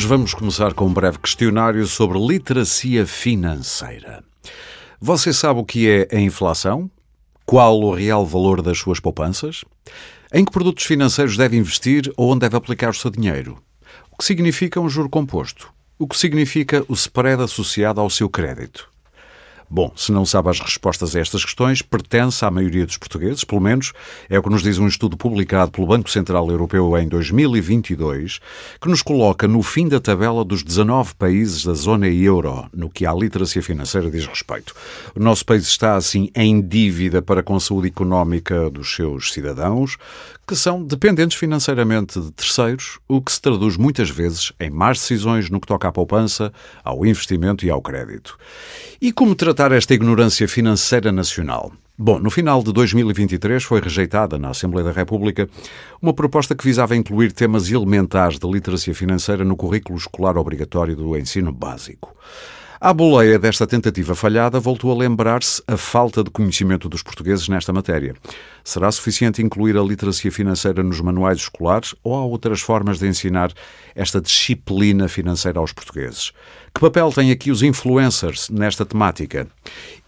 Hoje vamos começar com um breve questionário sobre literacia financeira. Você sabe o que é a inflação? Qual o real valor das suas poupanças? Em que produtos financeiros deve investir ou onde deve aplicar o seu dinheiro? O que significa um juro composto? O que significa o spread associado ao seu crédito? Bom, se não sabe as respostas a estas questões, pertence à maioria dos portugueses, pelo menos é o que nos diz um estudo publicado pelo Banco Central Europeu em 2022, que nos coloca no fim da tabela dos 19 países da zona euro, no que à literacia financeira diz respeito. O nosso país está, assim, em dívida para com a saúde económica dos seus cidadãos, que são dependentes financeiramente de terceiros, o que se traduz muitas vezes em más decisões no que toca à poupança, ao investimento e ao crédito. E como tratar esta ignorância financeira nacional? Bom, no final de 2023 foi rejeitada na Assembleia da República uma proposta que visava incluir temas elementares de literacia financeira no currículo escolar obrigatório do ensino básico. A boleia desta tentativa falhada voltou a lembrar-se a falta de conhecimento dos portugueses nesta matéria. Será suficiente incluir a literacia financeira nos manuais escolares ou há outras formas de ensinar esta disciplina financeira aos portugueses? Que papel têm aqui os influencers nesta temática?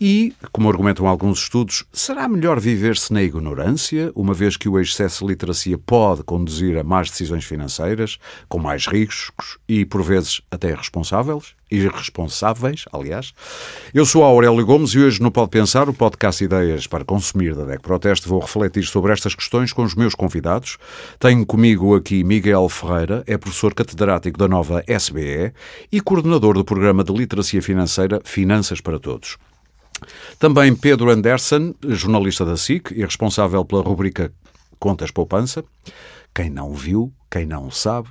E, como argumentam alguns estudos, será melhor viver-se na ignorância, uma vez que o excesso de literacia pode conduzir a más decisões financeiras, com mais riscos e, por vezes, até irresponsáveis? Irresponsáveis, aliás. Eu sou Aurélio Gomes e hoje no Pode Pensar, o podcast Ideias para Consumir da DEC Proteste, vou refletir sobre estas questões com os meus convidados. Tenho comigo aqui Miguel Ferreira, é professor catedrático da nova SBE e coordenador do programa de literacia financeira Finanças para Todos. Também Pedro Anderson, jornalista da SIC e responsável pela rubrica Contas Poupança. Quem não viu, quem não sabe.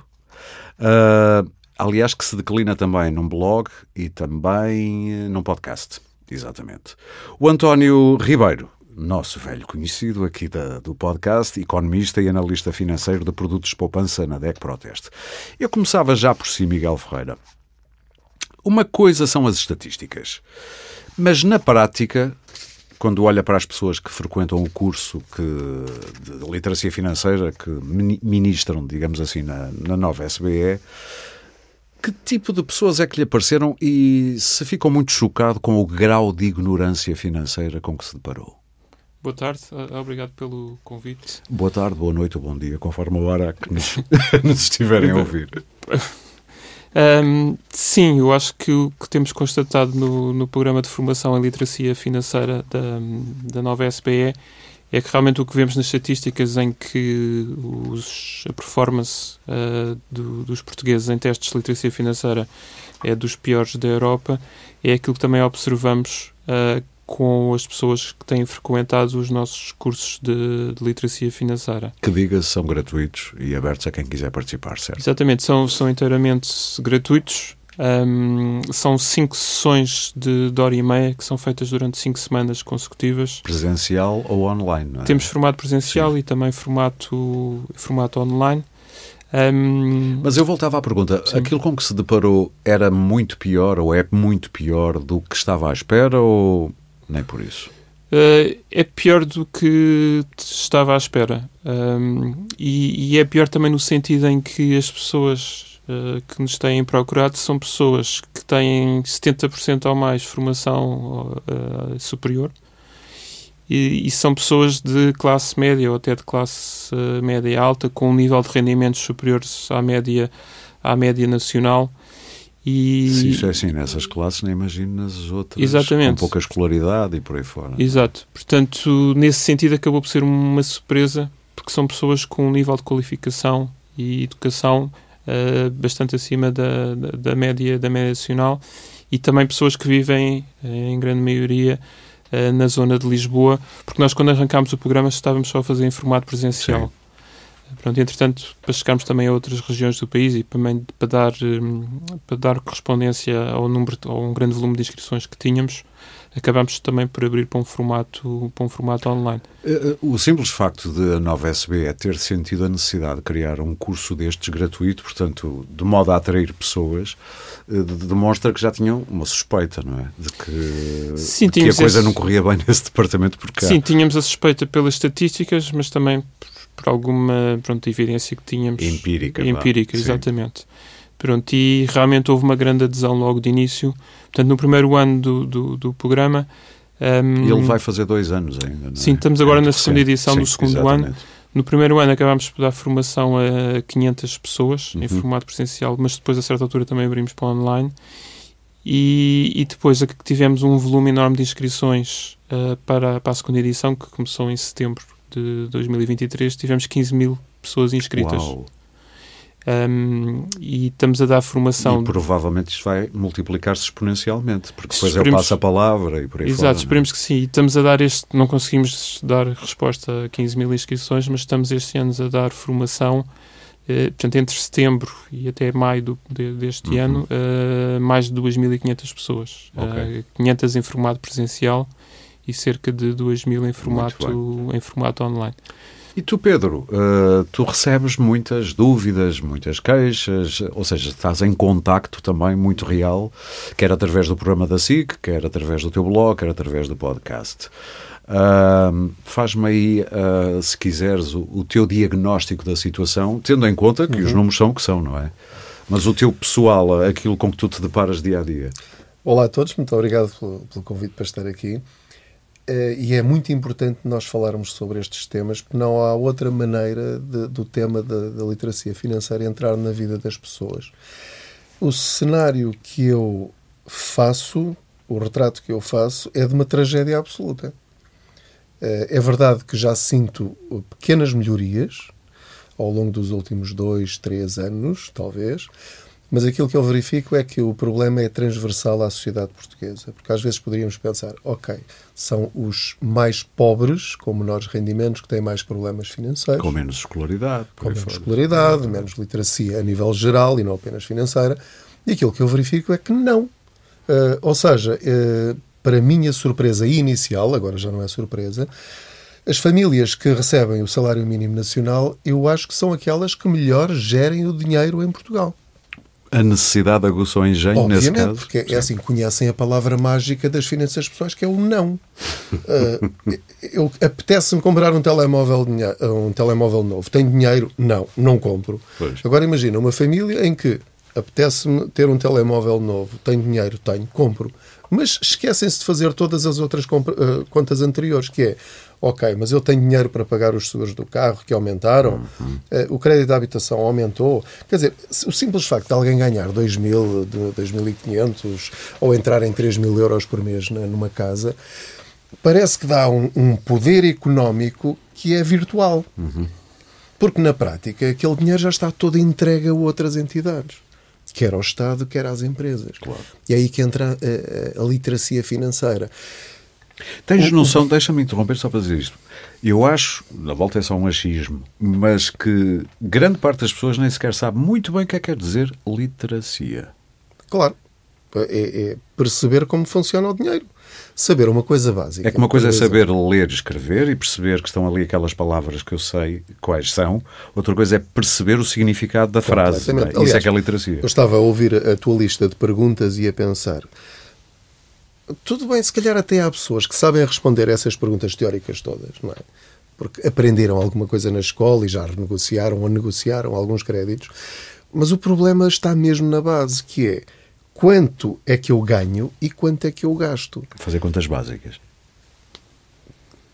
Uh, aliás, que se declina também num blog e também num podcast. Exatamente. O António Ribeiro, nosso velho conhecido aqui da, do podcast, economista e analista financeiro de produtos de poupança na DEC Proteste. Eu começava já por si, Miguel Ferreira. Uma coisa são as estatísticas, mas na prática, quando olha para as pessoas que frequentam o curso que, de literacia financeira que ministram, digamos assim, na, na nova SBE, que tipo de pessoas é que lhe apareceram e se ficou muito chocado com o grau de ignorância financeira com que se deparou? Boa tarde, obrigado pelo convite. Boa tarde, boa noite ou bom dia, conforme a hora que nos, nos estiverem a ouvir. Um, sim, eu acho que o que temos constatado no, no programa de formação em literacia financeira da, da nova SBE é que realmente o que vemos nas estatísticas em que os, a performance uh, do, dos portugueses em testes de literacia financeira é dos piores da Europa, é aquilo que também observamos uh, com as pessoas que têm frequentado os nossos cursos de, de literacia financeira. Que diga são gratuitos e abertos a quem quiser participar, certo? Exatamente, são, são inteiramente gratuitos. Um, são cinco sessões de, de, hora e meia que são feitas durante cinco semanas consecutivas. Presencial ou online? Não é? Temos formato presencial Sim. e também formato, formato online. Um, Mas eu voltava à pergunta: sim. aquilo com que se deparou era muito pior ou é muito pior do que estava à espera ou nem por isso? Uh, é pior do que estava à espera. Um, e, e, é pior também no sentido em que as pessoas uh, que nos têm procurado são pessoas que têm 70% ou mais formação uh, superior e, e, são pessoas de classe média ou até de classe média alta com um nível de rendimentos superiores à média, à média nacional e... Se isto é assim nessas classes, nem imagino nas outras Exatamente. com pouca escolaridade e por aí fora. Exato. Portanto, nesse sentido acabou por ser uma surpresa, porque são pessoas com um nível de qualificação e educação uh, bastante acima da, da, da, média, da média nacional e também pessoas que vivem, uh, em grande maioria, uh, na zona de Lisboa, porque nós quando arrancámos o programa estávamos só a fazer em formato presencial. Sim. Pronto, entretanto, para chegarmos também a outras regiões do país e também para dar, para dar correspondência ao número, a um grande volume de inscrições que tínhamos, acabamos também por abrir para um formato, para um formato online. Eh, eh, o simples facto de a nova SB é ter sentido a necessidade de criar um curso destes gratuito, portanto, de modo a atrair pessoas, eh, demonstra que já tinham uma suspeita, não é? De que, Sim, de que a coisa esse... não corria bem nesse departamento por cá. Sim, tínhamos a suspeita pelas estatísticas, mas também por alguma pronto, evidência que tínhamos. Empírica. Empírica, exatamente. Pronto, e realmente houve uma grande adesão logo de início. Portanto, no primeiro ano do, do, do programa. Um, Ele vai fazer dois anos ainda. Não é? Sim, estamos agora é na segunda edição sim, do segundo exatamente. ano. No primeiro ano acabámos por dar formação a 500 pessoas uhum. em formato presencial, mas depois, a certa altura, também abrimos para online. E, e depois tivemos um volume enorme de inscrições uh, para, para a segunda edição, que começou em setembro de 2023. Tivemos 15 mil pessoas inscritas. Uau. Um, e estamos a dar formação. E provavelmente isto vai multiplicar-se exponencialmente, porque depois esperemos, é o passo-a-palavra e por aí Exato, fora. É? esperemos é? que sim. E estamos a dar este, não conseguimos dar resposta a 15 mil inscrições, mas estamos este ano a dar formação, eh, portanto, entre setembro e até maio do, de, deste uhum. ano, uh, mais de 2.500 pessoas. Okay. Uh, 500 em formato presencial e cerca de 2.000 em formato, em formato online. E tu, Pedro, uh, tu recebes muitas dúvidas, muitas queixas, ou seja, estás em contacto também muito real, quer através do programa da SIC, quer através do teu blog, quer através do podcast. Uh, Faz-me aí, uh, se quiseres, o, o, teu diagnóstico da situação, tendo em conta que uhum. os números são o que são, não é? Mas o teu pessoal, aquilo com que tu te deparas dia a dia. Olá a todos, muito obrigado pelo, pelo convite para estar aqui. Uh, e é muito importante nós falarmos sobre estes temas, porque não há outra maneira de, do tema da, da, literacia financeira entrar na vida das pessoas. O cenário que eu faço, o retrato que eu faço, é de uma tragédia absoluta. Uh, é verdade que já sinto pequenas melhorias ao longo dos últimos dois, três anos, talvez, mas aquilo que eu verifico é que o problema é transversal à sociedade portuguesa, porque às vezes poderíamos pensar, ok, são os mais pobres, com menores rendimentos, que têm mais problemas financeiros. Com menos escolaridade. Com menos fora. escolaridade, menos literacia a nível geral e não apenas financeira. E aquilo que eu verifico é que não. Uh, ou seja, uh, para minha surpresa inicial, agora já não é surpresa, as famílias que recebem o salário mínimo nacional, eu acho que são aquelas que melhor gerem o dinheiro em Portugal. A necessidade aguçou o engenho Obviamente, nesse caso? porque é assim, conhecem a palavra mágica das finanças pessoais, que é o não. uh, eu Apetece-me comprar um telemóvel, um telemóvel novo. Tenho dinheiro? Não, não compro. Pois. Agora imagina uma família em que apetece-me ter um telemóvel novo. Tenho dinheiro? Tenho, compro. Mas esquecem-se de fazer todas as outras uh, contas anteriores, que é ok, mas eu tenho dinheiro para pagar os seguros do carro que aumentaram, uhum. uh, o crédito da habitação aumentou. Quer dizer, o simples facto de alguém ganhar 2 mil, 2.500 ou entrar em 3 mil euros por mês numa casa, parece que dá um, um poder económico que é virtual. Uhum. Porque na prática aquele dinheiro já está todo entregue a outras entidades quer ao Estado, quer às empresas. Claro. E é aí que entra a, a, a literacia financeira. Tens noção, deixa-me interromper só para dizer isto. Eu acho, na volta é só um achismo, mas que grande parte das pessoas nem sequer sabe muito bem o que é que quer dizer literacia. Claro. É, é perceber como funciona o dinheiro. Saber uma coisa básica. É que uma coisa é saber ler e escrever e perceber que estão ali aquelas palavras que eu sei quais são. Outra coisa é perceber o significado da frase. É? Aliás, Isso é que é literacia. Eu estava a ouvir a tua lista de perguntas e a pensar tudo bem, se calhar até há pessoas que sabem responder essas perguntas teóricas todas, não é? Porque aprenderam alguma coisa na escola e já renegociaram ou negociaram alguns créditos. Mas o problema está mesmo na base, que é quanto é que eu ganho e quanto é que eu gasto. Fazer contas básicas.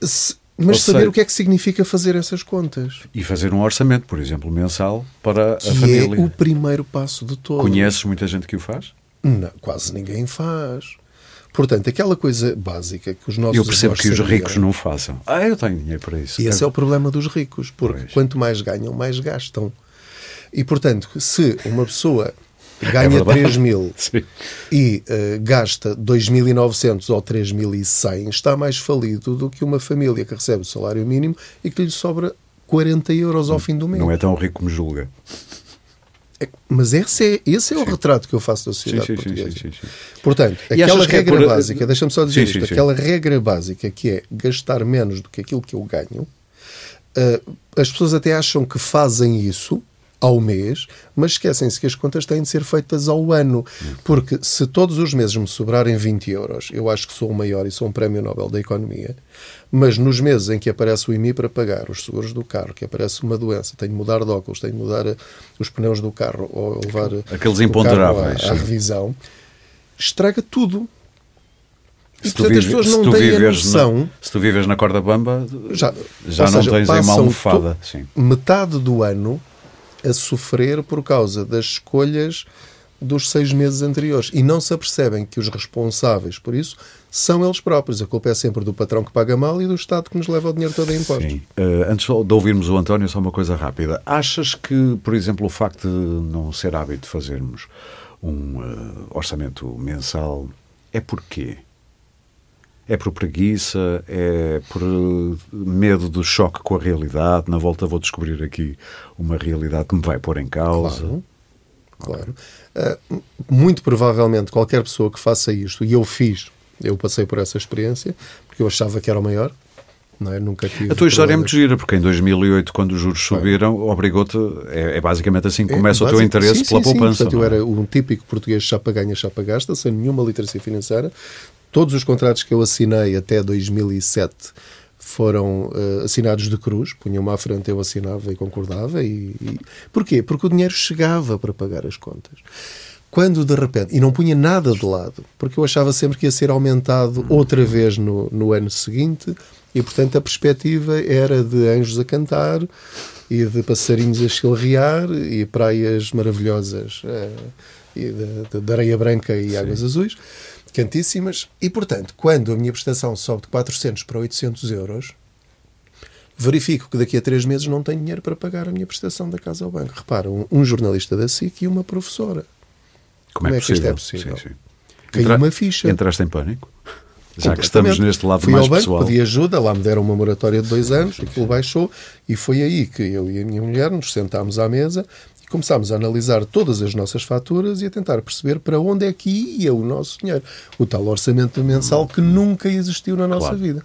Se, mas saber o que é que significa fazer essas contas. E fazer um orçamento, por exemplo, mensal para que a família. é o primeiro passo de todo. Conheces muita gente que o faz? Não, quase ninguém faz. Portanto, aquela coisa básica que os nossos Eu percebo que os ricos não façam. Ah, eu tenho dinheiro para isso. E esse é o problema dos ricos, porque pois. quanto mais ganham, mais gastam. E, portanto, se uma pessoa ganha é 3 mil Sim. e uh, gasta 2.900 ou 3.100, está mais falido do que uma família que recebe o salário mínimo e que lhe sobra 40 euros ao fim do mês. Não é tão rico como julga. É, mas esse é, esse é o retrato que eu faço da sociedade sim, sim, portuguesa. Portanto, e aquela é regra é por... básica, deixa-me só dizer isto, aquela regra básica que é gastar menos do que aquilo que eu ganho, uh, as pessoas até acham que fazem isso ao mês, mas esquecem-se que as contas têm de ser feitas ao ano. Porque se todos os meses me sobrarem 20 euros, eu acho que sou o maior e sou um prémio Nobel da Economia, mas nos meses em que aparece o IMI para pagar os seguros do carro, que aparece uma doença, tenho de mudar de óculos, tenho de mudar eh, os pneus do carro ou levar Aqueles imponderáveis à, à revisão, estraga tudo. E, portanto, as pessoas não têm a noção. Na, se tu vives na corda bamba, já, já não seja, tens uma almofada. Metade do ano a sofrer por causa das escolhas dos seis meses anteriores. E não se apercebem que os responsáveis por isso são eles próprios. A culpa é sempre do patrão que paga mal e do Estado que nos leva o dinheiro todo em impostos. Sim. Uh, antes de ouvirmos o António, só uma coisa rápida. Achas que, por exemplo, o facto de não ser hábito fazermos um uh, orçamento mensal é porquê? É por preguiça? É por medo do choque com a realidade? Na volta vou descobrir aqui uma realidade que me vai pôr em causa. Claro. claro. Uh, muito provavelmente qualquer pessoa que faça isto, e eu fiz, eu passei por essa experiência, porque eu achava que era o maior, não é? A tua história é muito gira, porque em 2008, quando os juros subiram, obrigou-te. É, é, basicamente assim que é, começa é, o teu interesse sim, pela sim, poupança. Sim. Portanto, eu era um típico português chapa ganha, chapa gasta, sem nenhuma literacia financeira. Todos os contratos que eu assinei até 2007 foram uh, assinados de cruz, punham-me à frente, eu assinava e concordava. E, e... Porquê? Porque o dinheiro chegava para pagar as contas. Quando de repente, e não punha nada de lado, porque eu achava sempre que ia ser aumentado outra vez no, no ano seguinte, e portanto a perspectiva era de anjos a cantar e de passarinhos a chilrear e praias maravilhosas uh, e de, de, areia branca e Sim. águas azuis cantíssimas. E, portanto, quando a minha prestação sobe de 400 para 800 euros, verifico que daqui a três meses não tenho dinheiro para pagar a minha prestação da casa ao banco. Repara, um, um jornalista da SIC e uma professora. Como, Como é, é, que isto é possível? Sim, sim. Caiu Entra... uma ficha. Entraste em pânico? Já que estamos neste lado Fui mais ao banco, pessoal. pedi ajuda, lá me deram uma moratória de dois anos, aquilo baixou, e foi aí que eu e a minha mulher nos sentámos à mesa começámos a analisar todas as nossas faturas e a tentar perceber para onde é que ia o nosso dinheiro. O tal orçamento mensal que nunca existiu na nossa claro. vida.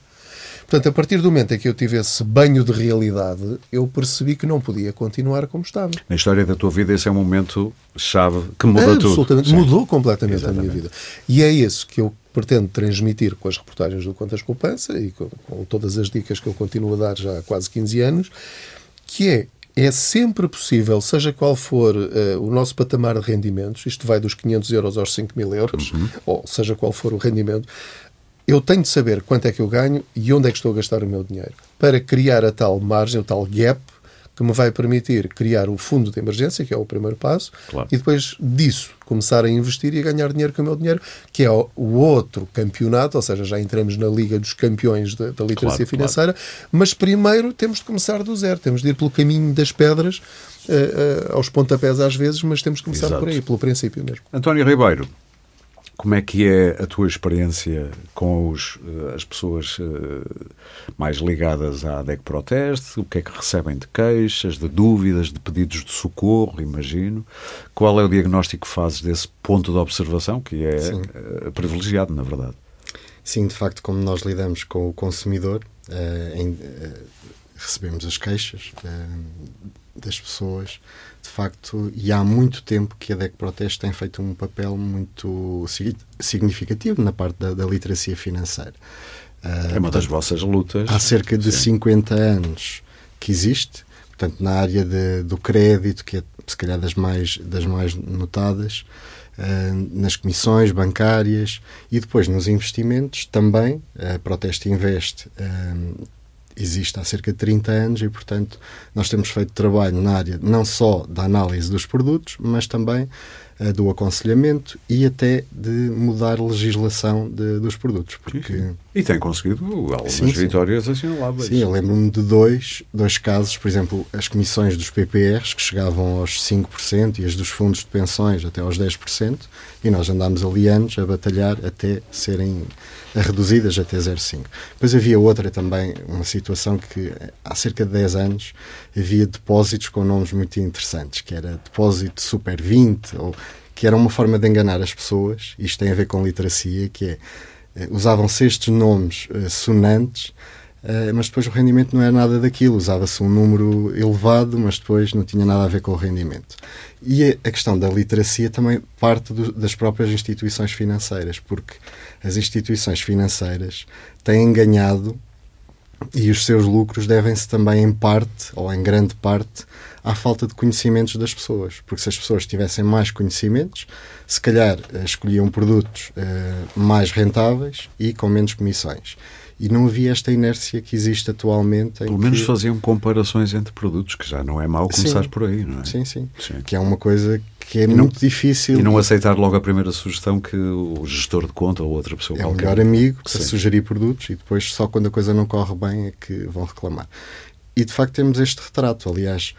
Portanto, a partir do momento em que eu tive esse banho de realidade, eu percebi que não podia continuar como estava. Na história da tua vida, esse é um momento chave que mudou tudo. Absolutamente, mudou completamente Exatamente. a minha vida. E é isso que eu pretendo transmitir com as reportagens do Contas Poupança e com, com todas as dicas que eu continuo a dar já há quase 15 anos, que é é sempre possível, seja qual for uh, o nosso patamar de rendimentos, isto vai dos 500 euros aos 5 mil euros, uhum. ou seja qual for o rendimento, eu tenho de saber quanto é que eu ganho e onde é que estou a gastar o meu dinheiro, para criar a tal margem, o tal gap que me vai permitir criar o fundo de emergência, que é o primeiro passo, claro. e depois disso começar a investir e a ganhar dinheiro com o meu dinheiro, que é o, outro campeonato, ou seja, já entramos na Liga dos Campeões da, da literacia claro, financeira, claro. mas primeiro temos de começar do zero, temos de ir pelo caminho das pedras, uh, uh, aos pontapés às vezes, mas temos de começar Exato. por aí, pelo princípio mesmo. António Ribeiro, como é que é a tua experiência com os, eh, as pessoas uh, mais ligadas à DEC Proteste? O que é que recebem de queixas, de dúvidas, de pedidos de socorro, imagino? Qual é o diagnóstico que fazes desse ponto de observação, que é uh, privilegiado, na verdade? Sim, de facto, como nós lidamos com o consumidor, em, recebemos as queixas das pessoas de facto, e há muito tempo que a DEC Proteste tem feito um papel muito significativo na parte da, da literacia financeira. É uma das vossas lutas. Há cerca de Sim. 50 anos que existe, portanto, na área de, do crédito, que é se calhar das mais, das mais notadas, uh, nas comissões bancárias e depois nos investimentos também. A Proteste Investe uh, existe há cerca de 30 anos e, portanto, nós temos feito trabalho na área não só da análise dos produtos, mas também uh, do aconselhamento e até de mudar a legislação de, dos produtos. Porque... Sim, E tem conseguido algumas sim, vitórias assinaláveis. Sim, eu lembro-me de dois, dois casos, por exemplo, as comissões dos PPRs, que chegavam aos 5%, e as dos fundos de pensões até aos 10%, e nós andámos ali anos a batalhar até serem reduzidas até 0,5. Depois havia outra também, uma situação que há cerca de 10 anos havia depósitos com nomes muito interessantes, que era depósito Super 20, ou que era uma forma de enganar as pessoas, isto tem a ver com literacia, que é, eh, usavam-se estes nomes uh, sonantes Uh, mas depois o rendimento não era nada daquilo, usava-se um número elevado, mas depois não tinha nada a ver com o rendimento. E a, a questão da literacia também parte do, das próprias instituições financeiras, porque as instituições financeiras têm ganhado e os seus lucros devem-se também, em parte, ou em grande parte, à falta de conhecimentos das pessoas. Porque se as pessoas tivessem mais conhecimentos, se calhar uh, escolhiam produtos uh, mais rentáveis e com menos comissões e não havia esta inércia que existe atualmente. Pelo menos que... faziam comparações entre produtos, que já não é mau começar sim. por aí, não é? Sim, sim, sim, Que é uma coisa que é e muito não, difícil. E não aceitar logo a primeira sugestão que o gestor de conta ou outra pessoa é qualquer. É o melhor amigo a sugerir produtos e depois só quando a coisa não corre bem é que vão reclamar. E de facto temos este retrato. Aliás,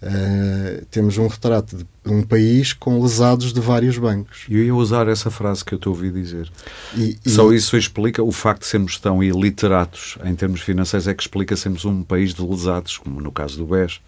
Uh, temos um retrato de um país com lesados de vários bancos. Eu ia usar essa frase que eu te ouvi dizer. E, e... Só isso explica o facto de sermos tão iliteratos em termos financeiros, é que explica sermos um país de lesados, como no caso do BES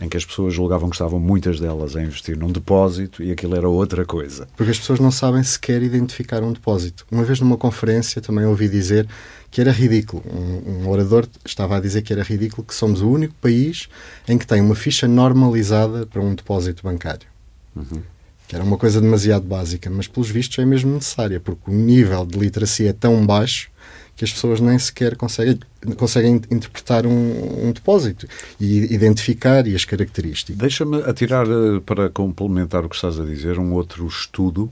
em que as pessoas julgavam que estavam muitas delas a investir num depósito e aquilo era outra coisa. Porque as pessoas não sabem sequer identificar um depósito. Uma vez numa conferência também ouvi dizer que era ridículo. Um, um orador estava a dizer que era ridículo que somos o único país em que tem uma ficha normalizada para um depósito bancário. Uhum. Que era uma coisa demasiado básica, mas pelos vistos é mesmo necessária, porque o nível de literacia é tão baixo que as pessoas nem sequer conseguem, conseguem interpretar um, um depósito e identificar e as características. Deixa-me atirar, eh, para complementar o que estás a dizer, um outro estudo,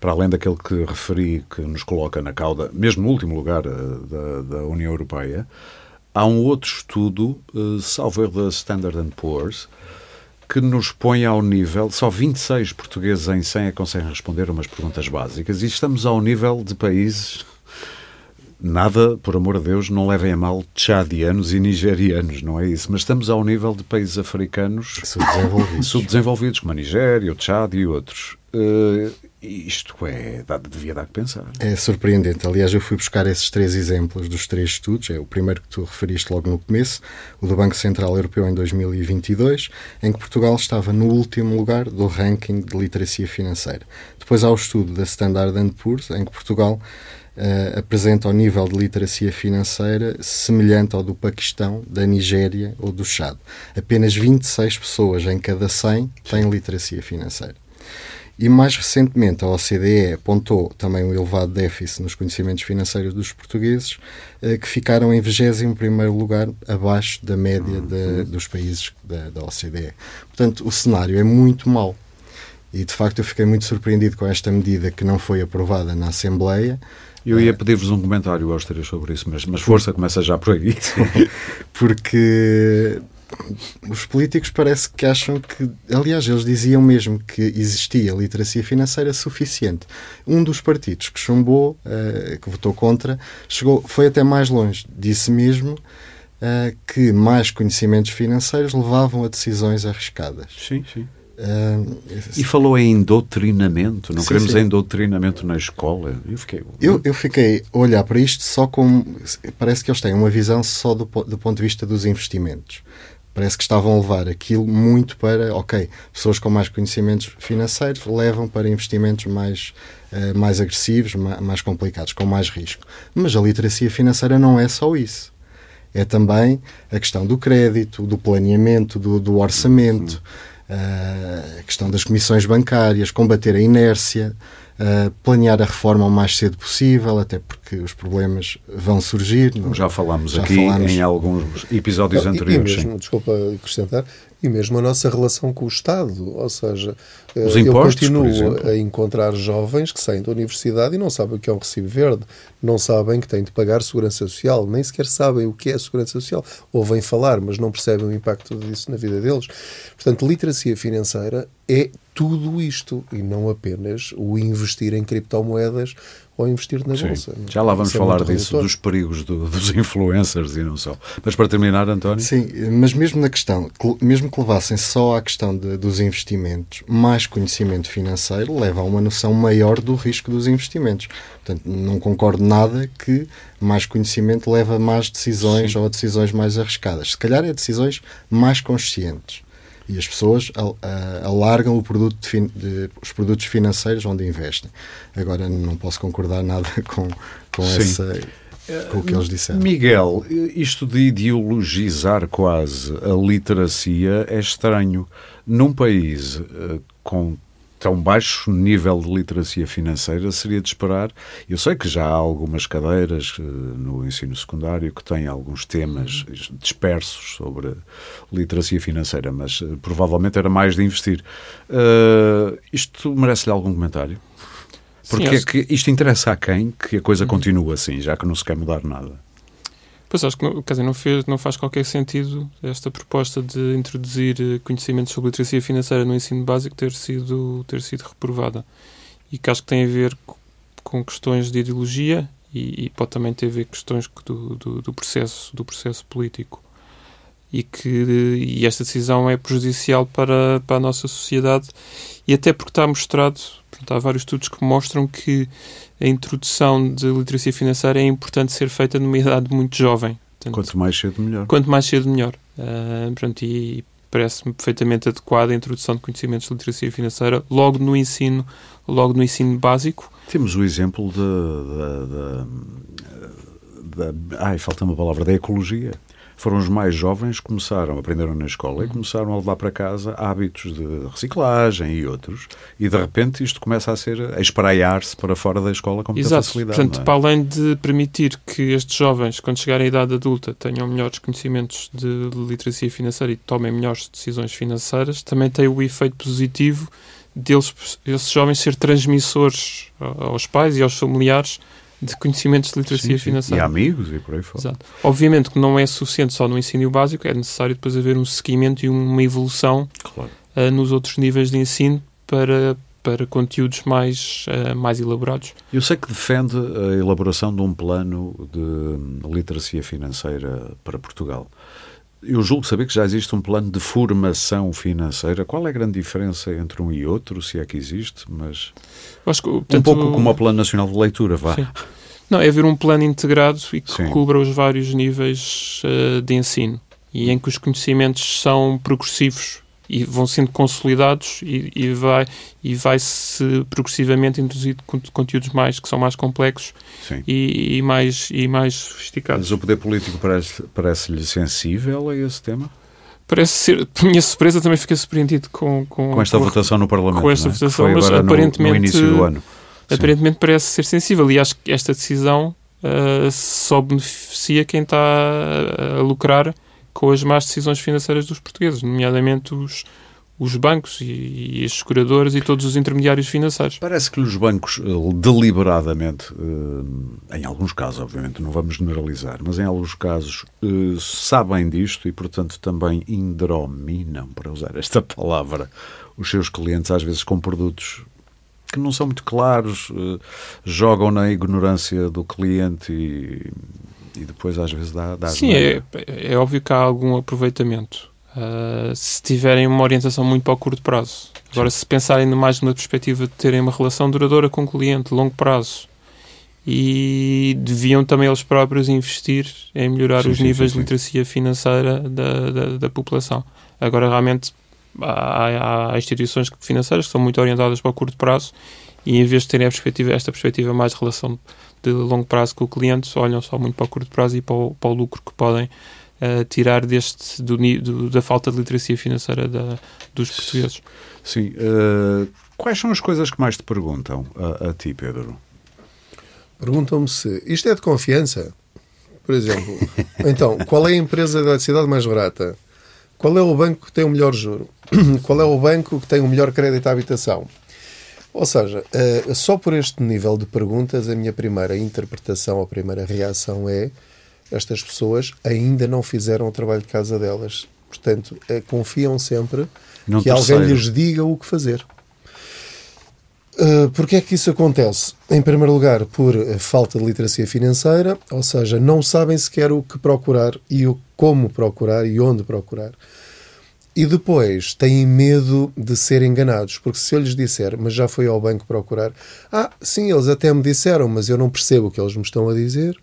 para além daquele que referi, que nos coloca na cauda, mesmo no último lugar eh, da, da União Europeia, há um outro estudo, uh, salvo da Standard Poor's, que nos põe ao nível, só 26 portugueses em 100 é conseguem responder umas perguntas básicas, e estamos ao nível de países Nada, por amor de Deus, não levem a mal tchadianos e nigerianos, não é isso? Mas estamos ao nível de países africanos subdesenvolvidos, subdesenvolvidos como a Nigéria, o Tchad e outros. Uh, isto é, devia dar que pensar. É surpreendente. Aliás, eu fui buscar esses três exemplos dos três estudos. É o primeiro que tu referiste logo no começo, o do Banco Central Europeu em 2022, em que Portugal estava no último lugar do ranking de literacia financeira. Depois há o estudo da Standard Poor's, em que Portugal uh, apresenta o nível de literacia financeira semelhante ao do Paquistão, da Nigéria ou do Chad. Apenas 26 pessoas em cada 100 têm literacia financeira. E mais recentemente a OCDE apontou também um elevado déficit nos conhecimentos financeiros dos portugueses, eh, que ficaram em 21 lugar abaixo da média de, uhum. dos países da, da OCDE. Portanto, o cenário é muito mau. E de facto eu fiquei muito surpreendido com esta medida que não foi aprovada na Assembleia, eu ia pedir-vos um comentário aos três sobre isso, mas, mas força, começa já por aí. Porque os políticos parece que acham que, aliás, eles diziam mesmo que existia literacia financeira suficiente. Um dos partidos que chumbou, uh, que votou contra, chegou, foi até mais longe. Disse mesmo uh, que mais conhecimentos financeiros levavam a decisões arriscadas. Sim, sim. Uh, e falou em doutrinamento, não sim, queremos sim. em doutrinamento na escola. Eu fiquei. Eu, eu fiquei a olhar para isto só como. Parece que eles têm uma visão só do, do ponto de vista dos investimentos. Parece que estavam a levar aquilo muito para, ok, pessoas com mais conhecimentos financeiros levam para investimentos mais, uh, mais agressivos, mais, mais complicados, com mais risco. Mas a literacia financeira não é só isso é também a questão do crédito, do planeamento, do, do orçamento. Uhum a questão das comissões bancárias, combater a inércia, uh, planear a reforma o mais cedo possível, até porque os problemas vão surgir. Como já falámos já aqui falámos... em alguns episódios não, anteriores. E mesmo, desculpa acrescentar, e mesmo a nossa relação com o Estado. Ou seja, Os eu continuo a encontrar jovens que saem da universidade e não sabem o que é um recibo verde, não sabem que têm de pagar segurança social, nem sequer sabem o que é segurança social. Ouvem falar, mas não percebem o impacto disso na vida deles. Portanto, literacia financeira é tudo isto e não apenas o investir em criptomoedas ou investir na Sim. bolsa. Já lá vamos Isso é falar é disso, dos perigos do, dos influencers e não só. Mas para terminar, António. Sim, mas mesmo na questão, mesmo que levassem só à questão de, dos investimentos, mais conhecimento financeiro leva a uma noção maior do risco dos investimentos. Portanto, não concordo nada que mais conhecimento leva a mais decisões Sim. ou a decisões mais arriscadas. Se calhar é decisões mais conscientes e as pessoas alargam o produto de, de, os produtos financeiros onde investem. Agora, não posso concordar nada com, com essa com o que eles disseram. Miguel, isto de ideologizar quase a literacia é estranho. Num país uh, com tão baixo nível de literacia financeira seria de esperar. Eu sei que já há algumas cadeiras uh, no ensino secundário que têm alguns temas dispersos sobre literacia financeira, mas uh, provavelmente era mais de investir. isto merece-lhe algum comentário? Porque Sim, é que isto interessa a quem que a coisa uhum. continua assim, já que não se quer mudar nada? Pois acho que não, quer dizer, não, fez, não faz qualquer sentido esta proposta de introduzir eh, conhecimentos sobre literacia financeira no ensino básico ter sido, ter sido reprovada. E que acho que tem a ver com questões de ideologia e, e pode também ter a ver questões do, do, do, processo, do processo político. E que e esta decisão é prejudicial para, para a nossa sociedade e até porque está mostrado Portanto, há vários estudos que mostram que a introdução de literacia financeira é importante ser feita numa idade muito jovem. Portanto, quanto mais cedo, melhor. Quanto mais cedo, melhor. Uh, pronto, e parece-me perfeitamente adequada a introdução de conhecimentos de literacia financeira logo no ensino, logo no ensino básico. Temos o exemplo da. Ai, falta uma palavra, da ecologia foram os mais jovens que começaram, aprenderam na escola e começaram a levar para casa hábitos de reciclagem e outros. E de repente isto começa a ser, a espraiar-se para fora da escola com muita Exato. facilidade. Portanto, é? para além de permitir que estes jovens, quando chegarem à idade adulta, tenham melhores conhecimentos de literacia financeira e tomem melhores decisões financeiras, também tem o efeito positivo deles, esses jovens ser transmissores aos pais e aos familiares de conhecimentos de literacia sim, sim. financeira. E amigos e por aí fora. Exato. Obviamente que não é suficiente só no ensino básico, é necessário depois haver um seguimento e uma evolução claro. uh, nos outros níveis de ensino para, para conteúdos mais, uh, mais elaborados. Eu sei que defende a elaboração de um plano de literacia financeira para Portugal. Eu julgo saber que já existe um plano de formação financeira. Qual é a grande diferença entre um e outro, se é que existe? Mas que, portanto, um pouco como o Plano Nacional de Leitura, vá. Sim. Não, é haver um plano integrado e que Sim. cubra os vários níveis uh, de ensino e em que os conhecimentos são progressivos e vão sendo consolidados e, e vai e vai-se progressivamente introduzir conteúdos mais que são mais complexos e, e, mais e mais sofisticados. Mas o poder político parece parece-lhe sensível a esse tema? Parece ser, por minha surpresa, também fiquei surpreendido com, com, com esta com, votação no Parlamento. Com esta é? votação, mas aparentemente, no, no início do ano. aparentemente Sim. parece ser sensível e acho que esta decisão uh, só beneficia quem está a lucrar com as más decisões financeiras dos portugueses, nomeadamente os, os bancos e, e, as seguradoras e todos os intermediários financeiros. Parece que os bancos eh, deliberadamente, eh, em alguns casos, obviamente, não vamos generalizar, mas em alguns casos eh, sabem disto e, portanto, também indrominam, para usar esta palavra, os seus clientes, às vezes com produtos que não são muito claros, jogam na ignorância do cliente e e depois às vezes dá, dá Sim, é, é, óbvio que há algum aproveitamento. Uh, se tiverem uma orientação muito para o curto prazo. Agora, Sim. se pensarem mais numa perspectiva de terem uma relação duradoura com o cliente, longo prazo, e deviam também eles próprios investir em melhorar sim, os sim, níveis sim, de literacia financeira da, da, da, população. Agora, realmente, há, há, instituições financeiras que são muito orientadas para o curto prazo e, em vez de terem perspectiva, esta perspectiva mais de relação de longo prazo com o cliente, olham só muito para o curto prazo e para o, para o lucro que podem uh, tirar deste, do, do, da falta de literacia financeira da, dos portugueses. Sim. Uh, quais são as coisas que mais te perguntam a, a ti, Pedro? Perguntam-me se isto é de confiança. Por exemplo, então, qual é a empresa da cidade mais barata? Qual é o banco que tem o melhor juro? Qual é o banco que tem o melhor crédito à habitação? Ou seja, uh, só por este nível de perguntas, a minha primeira interpretação, a primeira reação é estas pessoas ainda não fizeram o trabalho de casa delas. Portanto, uh, confiam sempre que terceiro. alguém lhes diga o que fazer. Uh, Porquê é que isso acontece? Em primeiro lugar, por falta de literacia financeira, ou seja, não sabem sequer o que procurar e o como procurar e onde procurar. E depois têm medo de ser enganados, porque se eu lhes disser, mas já fui ao banco procurar, ah, sim, eles até me disseram, mas eu não percebo o que eles me estão a dizer.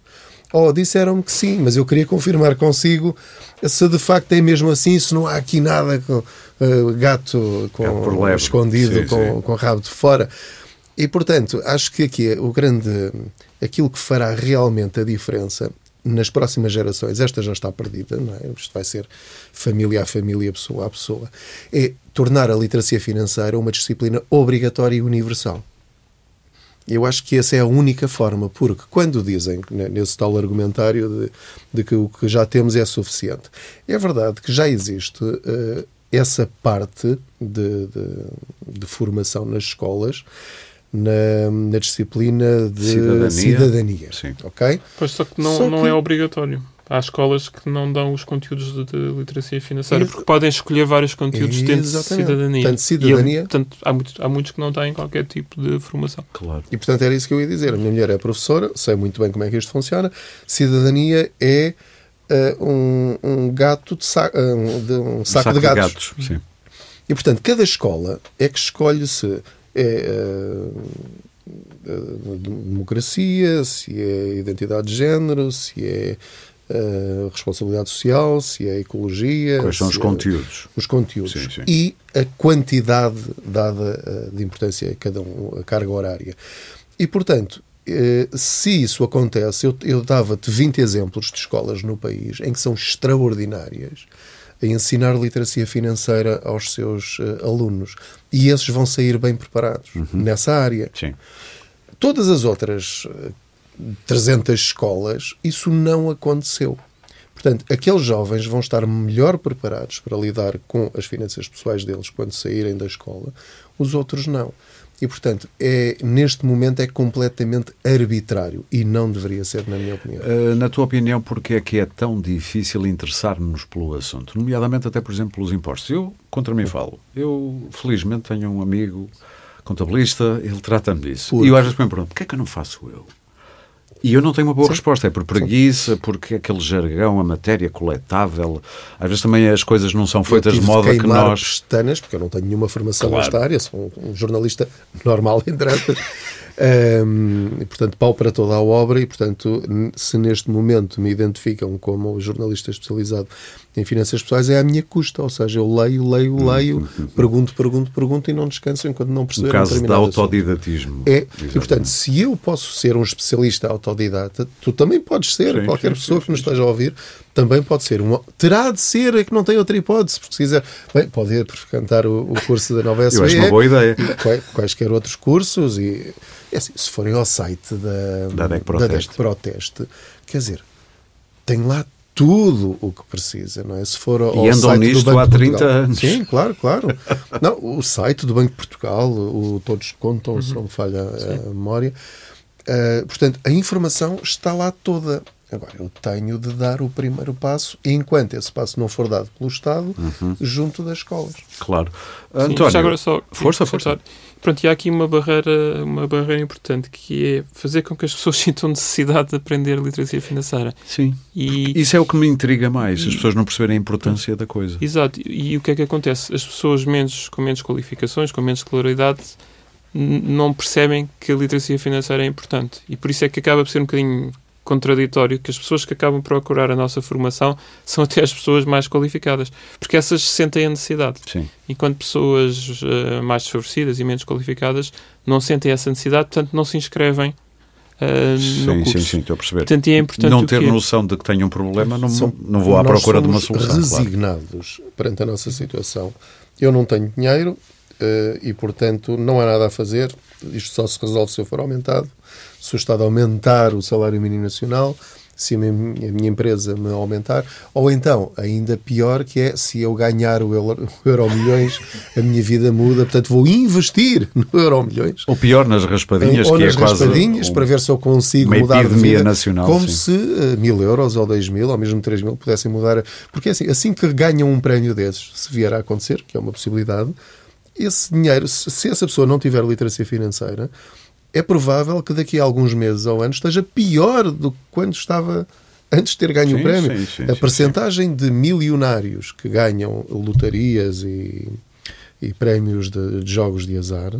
Ou oh, disseram-me que sim, mas eu queria confirmar consigo se de facto é mesmo assim, se não há aqui nada com uh, gato com, é escondido sim, com, sim. com rabo de fora. E, portanto, acho que aqui é o grande. aquilo que fará realmente a diferença nas próximas gerações, esta já está perdida, não é? Isto vai ser família a família, pessoa a pessoa, é tornar a literacia financeira uma disciplina obrigatória e universal. Eu acho que essa é a única forma, porque quando dizem, nesse tal argumentário, de, de que o que já temos é suficiente, é verdade que já existe uh, essa parte de, de, de formação nas escolas na, na disciplina de cidadania. cidadania Sim. Ok? Pois só que não, só não que... é obrigatório. Há escolas que não dão os conteúdos de, de literacia financeira, Ex porque podem escolher vários conteúdos dentro de cidadania. Portanto, cidadania... E, portanto, há, muitos, há muitos que não têm qualquer tipo de formação. Claro. E, portanto, era isso que eu ia dizer. A minha mulher é professora, sei muito bem como é que isto funciona. Cidadania é uh, um, um, gato de, sa uh, de um, um saco, saco, de gatos. De gatos sim. E, portanto, cada escola é que escolhe se é uh, democracia, se é identidade de género, se é uh, responsabilidade social, se é ecologia. Quais são os é, conteúdos? Os conteúdos. Sim, sim. E a quantidade dada de importância a cada um, a carga horária. E, portanto, se isso acontece, eu, eu dava-te 20 exemplos de escolas no país em que são extraordinárias a ensinar literacia financeira aos seus uh, alunos. E esses vão sair bem preparados uhum. nessa área. Sim. Todas as outras uh, eh, 300 escolas, isso não aconteceu. Portanto, aqueles jovens vão estar melhor preparados para lidar com as finanças pessoais deles quando saírem da escola, os outros não. E, portanto, é, neste momento é completamente arbitrário e não deveria ser, na minha opinião. Uh, na tua opinião, porque é que é tão difícil interessar-nos pelo assunto? Nomeadamente, até, por exemplo, pelos impostos. Eu, contra mim, falo. Eu, felizmente, tenho um amigo contabilista, ele trata-me disso. Porque... E eu às vezes me pergunto, porquê é que eu não faço eu? E eu não tenho uma boa Sim. resposta. É por preguiça, Sim. porque aquele jargão, a matéria coletável. Às vezes também as coisas não são feitas de modo que nós. pestanas, porque eu não tenho nenhuma formação claro. nesta área, sou um jornalista normal, entre aspas. Um, e, portanto, pau para toda a obra e, portanto, se neste momento me identificam como jornalista especializado em finanças pessoais, é à minha custa, ou seja, eu leio, leio, hum, leio, hum, hum, pergunto, pergunto, pergunto e não descanso enquanto não perceber um caso de autodidatismo. É, Exatamente. e, portanto, se eu posso ser um especialista autodidata, tu também podes ser, sim, qualquer sim, pessoa sim, que nos esteja a ouvir também pode ser. Um, terá de ser, é que não tem outra hipótese, porque se quiser, bem, pode ir frequentar o, o curso da nova SBE. Eu acho uma boa ideia. Quaisquer outros cursos e é assim, se forem ao site da, da, DEC Proteste. da DEC Proteste, quer dizer, tem lá tudo o que precisa, não é? Se for ao e andam site nisto do Banco há 30 Portugal, anos. Sim, claro, claro. não, o site do Banco de Portugal, o Todos Contam, uhum. se não falha a memória. Uh, portanto, a informação está lá toda. Agora, eu tenho de dar o primeiro passo e enquanto esse passo não for dado pelo Estado, uhum. junto das escolas. Claro. Sim, António, agora só, força, força. Pronto, e há aqui uma barreira, uma barreira importante que é fazer com que as pessoas sintam necessidade de aprender literacia financeira. Sim. E, Isso é o que me intriga mais, e, as pessoas não perceberem a importância da coisa. Exato. E, e o que é que acontece? As pessoas menos, com menos qualificações, com menos escolaridade, não percebem que a literacia financeira é importante. E por isso é que acaba por ser um bocadinho contraditório que as pessoas que acabam por procurar a nossa formação são até as pessoas mais qualificadas, porque essas sentem a necessidade. Sim. Enquanto pessoas uh, mais desfavorecidas e menos qualificadas não sentem essa necessidade, portanto não se inscrevem Uh, sim, sim, sim, estou a perceber. Portanto, é importante não ter noção de que tenho um problema, não, São, não vou à procura de uma solução. resignados claro. perante a nossa situação. Eu não tenho dinheiro uh, e, portanto, não há nada a fazer. Isto só se resolve se eu for aumentado se o Estado aumentar o salário mínimo nacional, se a minha, a minha, empresa me aumentar, ou então, ainda pior, que é se eu ganhar o euro, o euro milhões, a minha vida muda, portanto vou investir no euro milhões. Ou pior, nas raspadinhas, ou que é nas é raspadinhas, um, para ver se eu consigo mudar de vida, nacional, como sim. se uh, mil euros ou dois mil, ou mesmo três mil, pudessem mudar. Porque assim, assim que ganham um prémio desses, se vier a acontecer, que é uma possibilidade, esse dinheiro, se essa pessoa não tiver literacia financeira, é provável que daqui a alguns meses ou anos esteja pior do que quando estava antes de ter ganho sim, o prémio. Sim, sim, a percentagem de milionários que ganham lotarias e, e prémios de, de, jogos de azar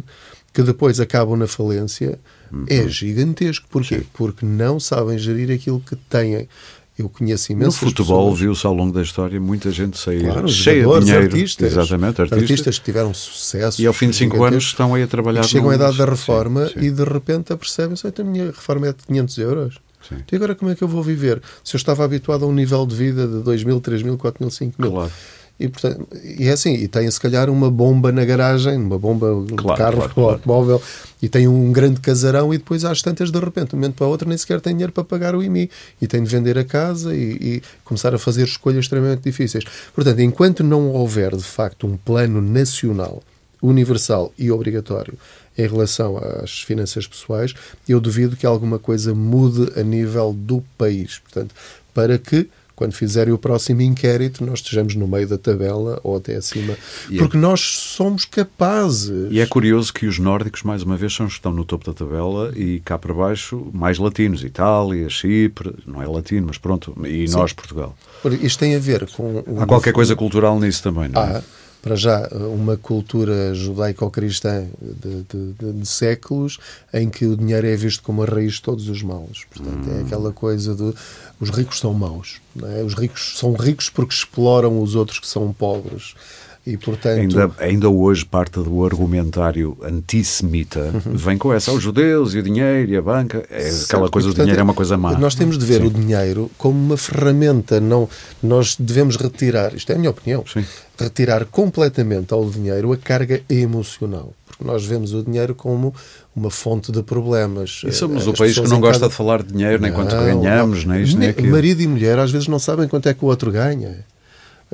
que depois acabam na falência uhum. é gigantesco. Porquê? Porque não sabem gerir aquilo que têm. Eu conheço imensas No futebol viu-se ao longo da história muita gente sair claro, cheia de dinheiro. Artistas, Exatamente, artistas. artistas que tiveram sucesso. E ao fim de 5 anos estão aí a trabalhar. Chegam à idade da reforma sim, sim. e de repente apercebem-se a minha reforma é de 500 euros. Sim. E agora como é que eu vou viver? Se eu estava habituado a um nível de vida de 2 mil, 3 mil, 4 mil, 5 mil. Claro. E, portanto, e é assim, e tem se calhar uma bomba na garagem, uma bomba de claro, carro claro, claro. automóvel, e tem um grande casarão e depois às tantas de repente, de um momento para o outro, nem sequer tem dinheiro para pagar o IMI e tem de vender a casa e, e começar a fazer escolhas extremamente difíceis. Portanto, enquanto não houver de facto um plano nacional, universal e obrigatório em relação às finanças pessoais, eu duvido que alguma coisa mude a nível do país. Portanto, para que quando fizerem o próximo inquérito, nós estejamos no meio da tabela ou até acima. E é porque é... nós somos capazes. E é curioso que os nórdicos, mais uma vez, são, estão no topo da tabela e cá para baixo, mais latinos. Itália, Chipre, não é latino, mas pronto. E Sim. nós, Portugal. Isto tem a ver com. Há qualquer coisa cultural nisso também, não é? para já, uma cultura judaico-cristã de, de, de, de, séculos em que o dinheiro é visto como a raiz de todos os males. Portanto, é hum. é aquela coisa de os ricos são maus. É? Os ricos são ricos porque exploram os outros que são pobres. E, portanto... ainda, ainda hoje parte do argumentário antissemita uhum. vem com essa, os judeus e o dinheiro e a banca, é certo. aquela coisa, do dinheiro é uma coisa má. Nós temos de ver Sim. o dinheiro como uma ferramenta, não, nós devemos retirar, isto é a minha opinião, Sim. retirar completamente ao dinheiro a carga emocional. Porque nós vemos o dinheiro como uma fonte de problemas. E somos As o país que não gosta cada... de falar de dinheiro, nem não, quanto ganhamos, nem isto, nem aquilo. Marido e mulher às vezes não sabem quanto é que o outro ganha.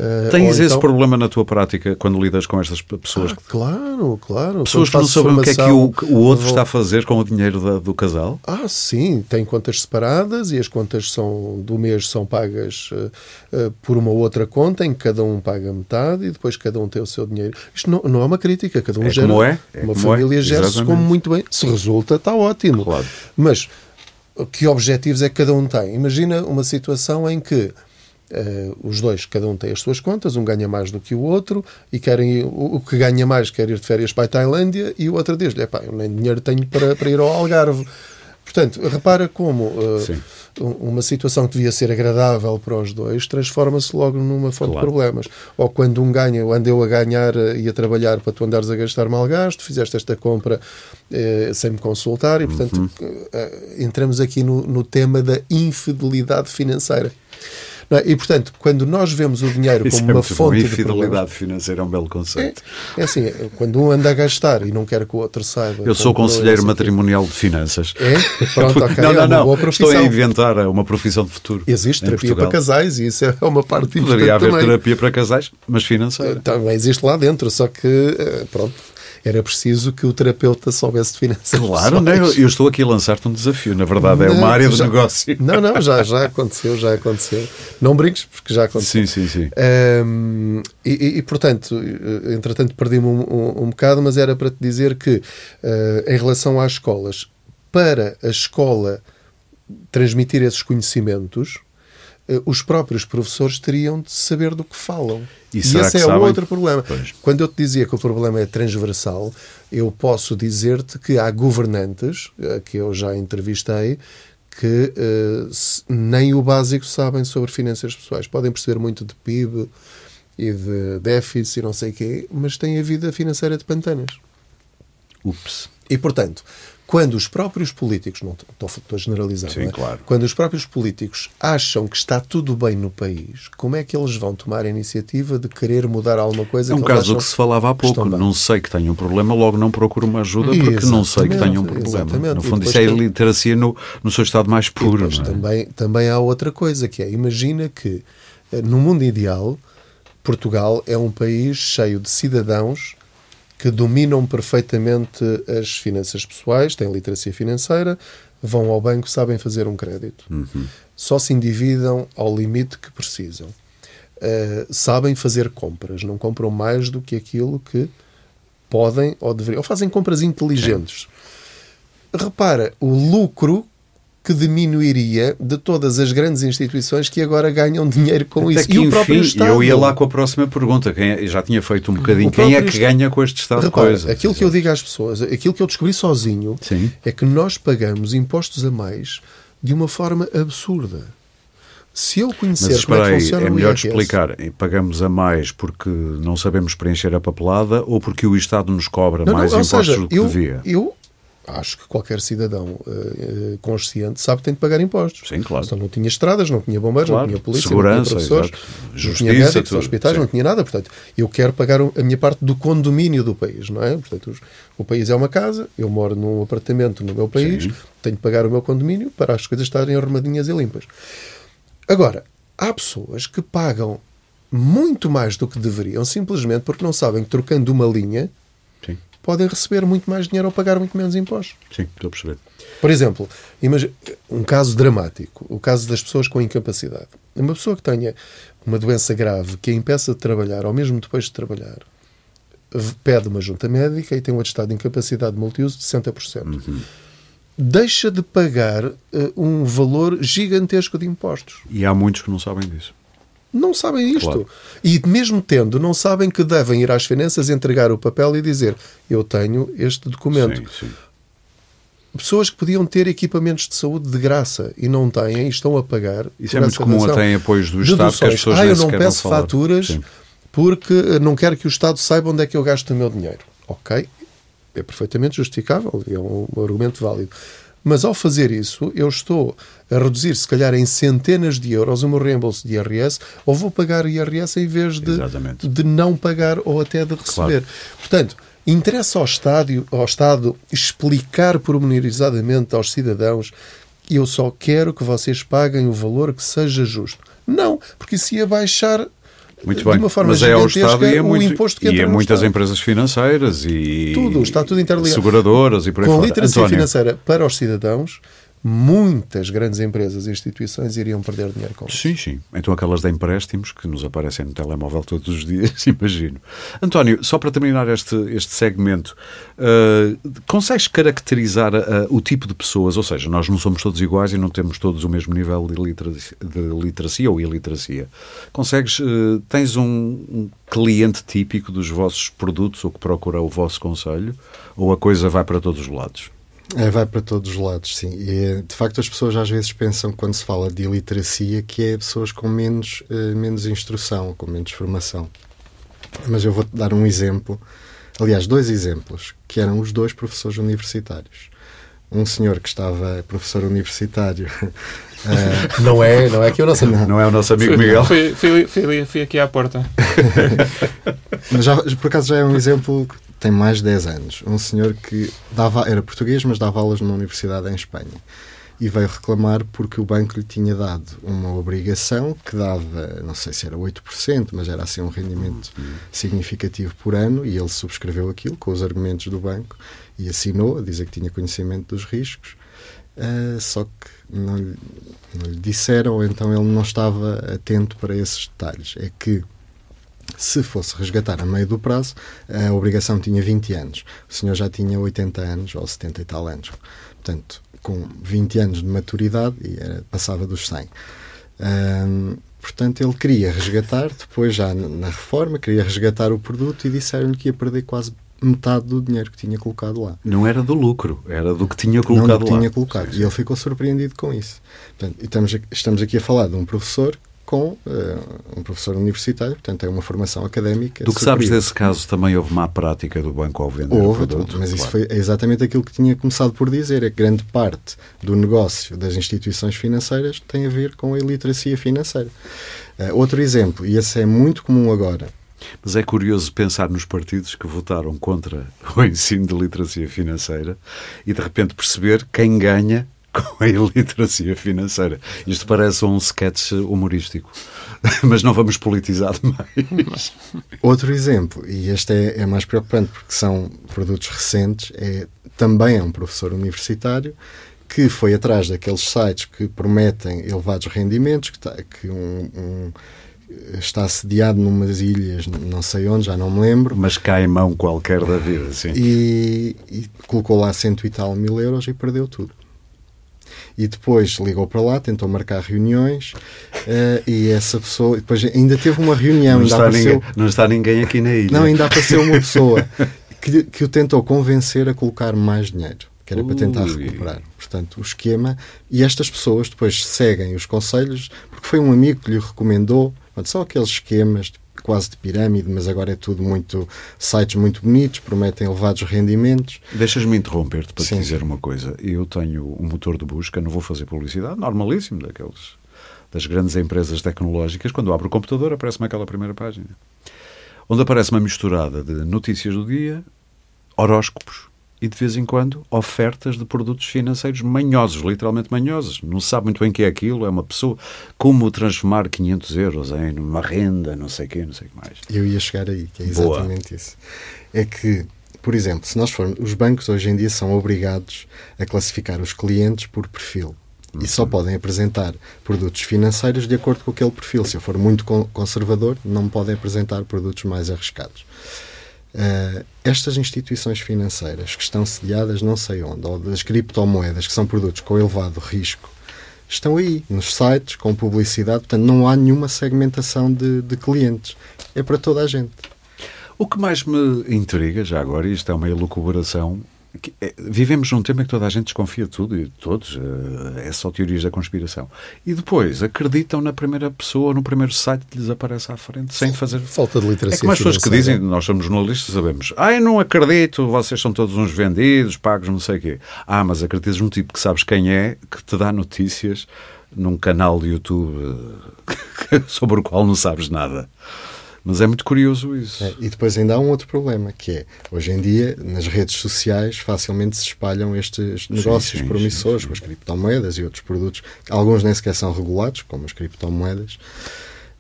Uh, Tens esse então... problema na tua prática quando lidas com estas pessoas? Ah, claro, claro. Pessoas que não sabem o que é que o, o outro vou... está a fazer com o dinheiro da, do casal? Ah, sim. Tem contas separadas e as contas são do mês são pagas uh, uh, por uma outra conta em que cada um paga metade e depois cada um tem o seu dinheiro. Isto não, não é uma crítica, cada um é gera. Como é. é uma como família é. gera-se como muito bem. Se resulta, está ótimo. Claro. Mas que objetivos é que cada um tem? Imagina uma situação em que Uh, os dois, cada um tem as suas contas, um ganha mais do que o outro e querem o, o que ganha mais quer ir de férias para a Tailândia e o outro diz-lhe: eu nem dinheiro tenho para, para ir ao Algarve. Portanto, repara como uh, uma situação que devia ser agradável para os dois transforma-se logo numa fonte claro. de problemas. Ou quando um ganha, ando eu a ganhar e a trabalhar para tu andares a gastar mal gasto, fizeste esta compra uh, sem me consultar e, portanto, uhum. entramos aqui no, no tema da infidelidade financeira. É? E, portanto, quando nós vemos o dinheiro Isso como é uma fonte de infidelidade financeira é um belo conceito. É, é, assim, quando um anda a gastar e não quer que o outro saiba. Eu sou conselheiro matrimonial de finanças. É? Pronto, ok. não, não, não. É Estou a inventar uma profissão de futuro. Existe terapia Portugal. para casais e isso é uma parte importante Poderia haver também. terapia para casais, mas financeira. Também existe lá dentro, só que, eh, pronto, era preciso que o terapeuta soubesse de finanças Claro, não, eu, estou aqui a lançar-te um desafio. Na verdade, é uma área de negócio. Não, não, já, já aconteceu, já aconteceu. Não brinques, porque já aconteceu. Sim, sim, sim. Um, e, e, portanto, entretanto, perdi-me um, um, um, bocado, mas era para te dizer que, uh, em relação às escolas, para a escola transmitir esses conhecimentos, os próprios professores teriam de saber do que falam. E, e esse é sabem? outro problema. Pois. Quando eu te dizia que o problema é transversal, eu posso dizer-te que há governantes, eh, que eu já entrevistei, que uh, nem o básico sabem sobre finanças pessoais. Podem perceber muito de PIB e de déficit e não sei o quê, mas têm a vida financeira de pantanas. Ups. E, portanto, quando os próprios políticos, não estou, estou a generalizar, Sim, é? claro. quando os próprios políticos acham que está tudo bem no país, como é que eles vão tomar a iniciativa de querer mudar alguma coisa? É um caso que se falava há pouco. Não sei que tenho um problema, logo não procuro uma ajuda porque exatamente, não sei que tenho um problema. No fundo, isso é a literacia no, no seu estado mais puro. É? também, também há outra coisa, que é, imagina que eh, no mundo ideal, Portugal é um país cheio de cidadãos que dominam perfeitamente as finanças pessoais, têm literacia financeira, vão ao banco, sabem fazer um crédito. Uhum. Só se endividam ao limite que precisam. Uh, sabem fazer compras, não compram mais do que aquilo que podem ou deveriam. Ou fazem compras inteligentes. Sim. Repara, o lucro que diminuiria de todas as grandes instituições que agora ganham dinheiro com Até isso. Que, e enfim, o próprio Estado. Eu ia lá com a próxima pergunta. Quem é, já tinha feito um bocadinho. Quem é que ganha com este estado Repara, de coisas? Aquilo que eu digo às pessoas, aquilo que eu descobri sozinho, Sim. é que nós pagamos impostos a mais de uma forma absurda. Se eu conhecer Mas, como é que funciona é melhor explicar, pagamos a mais porque não sabemos preencher a papelada ou porque o Estado nos cobra não, mais não, impostos seja, do que eu, devia? Eu acho que qualquer cidadão uh, consciente sabe que tem de pagar impostos. Sim, claro. Então não tinha estradas, não tinha bombeiros, claro. não tinha polícia, Segurança, não tinha professores, Justiça, não tinha médicos, hospitais, Sim. não tinha nada. Portanto, eu quero pagar a minha parte do condomínio do país, não é? Portanto, o país é uma casa, eu moro num apartamento no meu país, Sim. tenho de pagar o meu condomínio para as coisas estarem arrumadinhas e limpas. Agora, há pessoas que pagam muito mais do que deveriam, simplesmente porque não sabem que trocando uma linha. Podem receber muito mais dinheiro ou pagar muito menos impostos. Sim, estou a perceber. Por exemplo, imagine, um caso dramático, o caso das pessoas com incapacidade. Uma pessoa que tenha uma doença grave que a impeça de trabalhar, ou mesmo depois de trabalhar, pede uma junta médica e tem um atestado de incapacidade multiuso de 60%. Uhum deixa de pagar uh, um valor gigantesco de impostos. E há muitos que não sabem disso. Não sabem isto. Claro. E mesmo tendo, não sabem que devem ir às finanças, entregar o papel e dizer: Eu tenho este documento. Sim, sim. Pessoas que podiam ter equipamentos de saúde de graça e não têm e estão a pagar. Isso é muito comum até em apoios do Estado que as pessoas ah, eu não peço faturas sim. porque não quero que o Estado saiba onde é que eu gasto o meu dinheiro. Ok, é perfeitamente justificável, é um, argumento válido. Mas ao fazer isso, eu estou a reduzir, se calhar, em centenas de euros o meu reembolso de IRS, ou vou pagar IRS em vez de, de não pagar ou até de receber. Claro. Portanto, interessa ao, estádio, ao Estado explicar pormenorizadamente aos cidadãos eu só quero que vocês paguem o valor que seja justo. Não, porque isso ia baixar muito bem, mas é ao Estado e é, muito, imposto que e é muitas empresas financeiras e tudo, está tudo interligado. seguradoras e por aí Com fora. literacia António. financeira para os cidadãos, muitas grandes empresas e instituições iriam perder dinheiro com isso. Sim, sim. Então aquelas de empréstimos que nos aparecem no telemóvel todos os dias, imagino. António, só para terminar este, este segmento, uh, consegues caracterizar uh, o tipo de pessoas, ou seja, nós não somos todos iguais e não temos todos o mesmo nível de literacia, de literacia ou iliteracia. Consegues, uh, tens um, um cliente típico dos vossos produtos ou que procura o vosso conselho ou a coisa vai para todos os lados? É, vai para todos os lados, sim. E, de facto, as pessoas às vezes pensam, quando se fala de iliteracia, que é pessoas com menos, uh, menos instrução, com menos formação. Mas eu vou-te dar um exemplo, aliás, dois exemplos, que eram os dois professores universitários. Um senhor que estava professor universitário. uh... não é, não é que o nosso não. não é o nosso amigo Miguel. Fui, fui, fui, fui aqui à porta. Mas já, por acaso já é um exemplo tem mais de 10 anos. Um senhor que dava, era português, mas dava aulas numa universidade em Espanha. E veio reclamar porque o banco lhe tinha dado uma obrigação que dava, não sei se era 8%, mas era assim um rendimento significativo por ano, e ele subscreveu aquilo com os argumentos do banco e assinou, a dizer que tinha conhecimento dos riscos. Uh, só que não lhe, não lhe disseram, então ele não estava atento para esses detalhes. É que se fosse resgatar a meio do prazo, a obrigação tinha 20 anos. O senhor já tinha 80 anos ou 70 e tal anos. Portanto, com 20 anos de maturidade, e era, passava dos 100. Um, portanto, ele queria resgatar, depois já na reforma, queria resgatar o produto e disseram-lhe que ia perder quase metade do dinheiro que tinha colocado lá. Não era do lucro, era do que tinha colocado Não do que lá. tinha colocado. E ele ficou surpreendido com isso. Portanto, estamos, estamos aqui a falar de um professor com uh, um professor universitário, portanto é uma formação académica. Do que superior. sabes desse caso, também houve má prática do banco ao vender houve, o produto? Mas claro. isso foi exatamente aquilo que tinha começado por dizer, é que grande parte do negócio das instituições financeiras tem a ver com a iliteracia financeira. Uh, outro exemplo, e esse é muito comum agora, mas é curioso pensar nos partidos que votaram contra o ensino de literacia financeira e de repente perceber quem ganha com a iliteracia financeira. Isto parece um sketch humorístico, mas não vamos politizar mais. Outro exemplo, e este é, é, mais preocupante porque são produtos recentes, é também é um professor universitário que foi atrás daqueles sites que prometem elevados rendimentos, que, tá, que um, um está sediado numas ilhas, não sei onde, já não me lembro. Mas cai em mão qualquer da vida, sim. E, e colocou lá cento e tal mil euros e perdeu tudo e depois ligou para lá, tentou marcar reuniões uh, e essa pessoa depois ainda teve uma reunião. Não, está, apareceu, ninguém, não está ninguém aqui na ilha. Não, ainda apareceu uma pessoa que, que o tentou convencer a colocar mais dinheiro. que era para tentar recuperar. Portanto, o esquema. E estas pessoas depois seguem os conselhos, porque foi um amigo que lhe recomendou. Portanto, são aqueles esquemas de- quase de pirâmide, mas agora é tudo muito. sites muito bonitos, prometem elevados rendimentos. Deixas-me interromper-te para te Sim. dizer uma coisa. Eu tenho um motor de busca, não vou fazer publicidade, normalíssimo, daqueles das grandes empresas tecnológicas. Quando abro o computador, aparece-me aquela primeira página. Onde aparece uma misturada de notícias do dia, horóscopos e, de vez em quando, ofertas de produtos financeiros manhosos, literalmente manhosos. Não sabe muito bem o que é aquilo, é uma pessoa. Como transformar 500 euros em uma renda, não sei o quê, não sei o que mais. Eu ia chegar aí, que é Boa. exatamente isso. É que, por exemplo, se nós formos, os bancos hoje em dia são obrigados a classificar os clientes por perfil. E só podem apresentar produtos financeiros de acordo com aquele perfil. Se eu for muito con- conservador, não podem apresentar produtos mais arriscados. Uh, estas instituições financeiras que estão sediadas não sei onde, ou das criptomoedas, que são produtos com elevado risco, estão aí, nos sites, com publicidade, portanto não há nenhuma segmentação de, de clientes. É para toda a gente. O que mais me intriga, já agora, isto é uma elucubração, vivemos num tempo em que toda a gente desconfia de tudo, e de todos, eh, é só teorias da conspiração. E depois acreditam na primeira pessoa, no primeiro site que lhes aparece à frente, sem fazer. Falta de literacia É como as pessoas que dizem, nós somos jornalistas, sabemos, eu não acredito, vocês são todos uns vendidos, pagos, não sei o quê. Ah, mas acreditas num tipo que sabes quem é, que te dá notícias num canal de YouTube eh, sobre o qual não sabes nada. Mas é muito curioso isso. É, e depois ainda há um outro problema, que é, hoje em dia, nas redes sociais, facilmente se espalham estes negócios sim, promissores, sim, sim. com as criptomoedas e outros produtos. Alguns nem sequer são regulados, como as criptomoedas.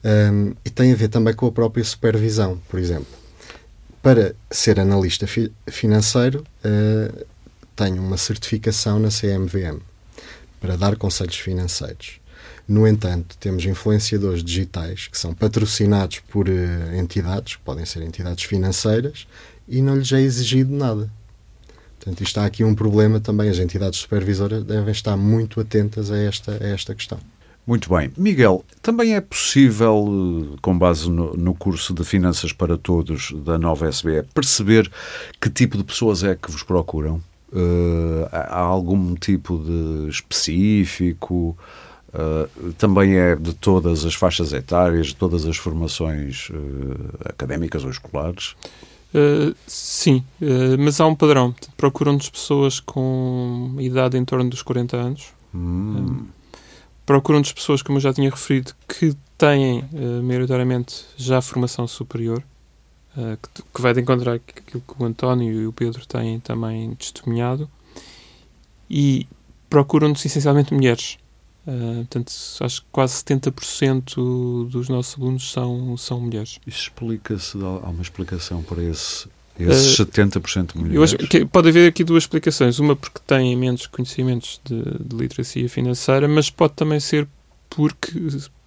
Um, e tem a ver também com a própria supervisão, por exemplo. Para ser analista fi- financeiro, uh, tenho uma certificação na CMVM para dar conselhos financeiros. No entanto, temos influenciadores digitais que são patrocinados por eh, entidades, que podem ser entidades financeiras, e não lhes é exigido nada. Portanto, isto há aqui um problema também. As entidades supervisoras devem estar muito atentas a esta, a esta questão. Muito bem. Miguel, também é possível, eh, com base no, no curso de Finanças para Todos da nova SBE, perceber que tipo de pessoas é que vos procuram? Há há algum tipo de específico? Eh, também é de todas as faixas etárias, de todas as formações eh, académicas ou escolares? Uh, sim, uh, mas há um padrão. Procuram-nos pessoas com idade em torno dos 40 anos. Hum. Procuram-nos pessoas, como eu já tinha referido, que têm, uh, maioritariamente, já formação superior, uh, que, que vai de encontrar aquilo que o António e o Pedro têm também testemunhado. E procuram-nos essencialmente mulheres. Uh, portanto, acho que quase 70% dos nossos alunos são, são mulheres. Isso explica-se, há uma explicação para esse, esses 70% de mulheres? Eu acho que pode haver aqui duas explicações. Uma porque têm menos conhecimentos de, de literacia financeira, mas pode também ser porque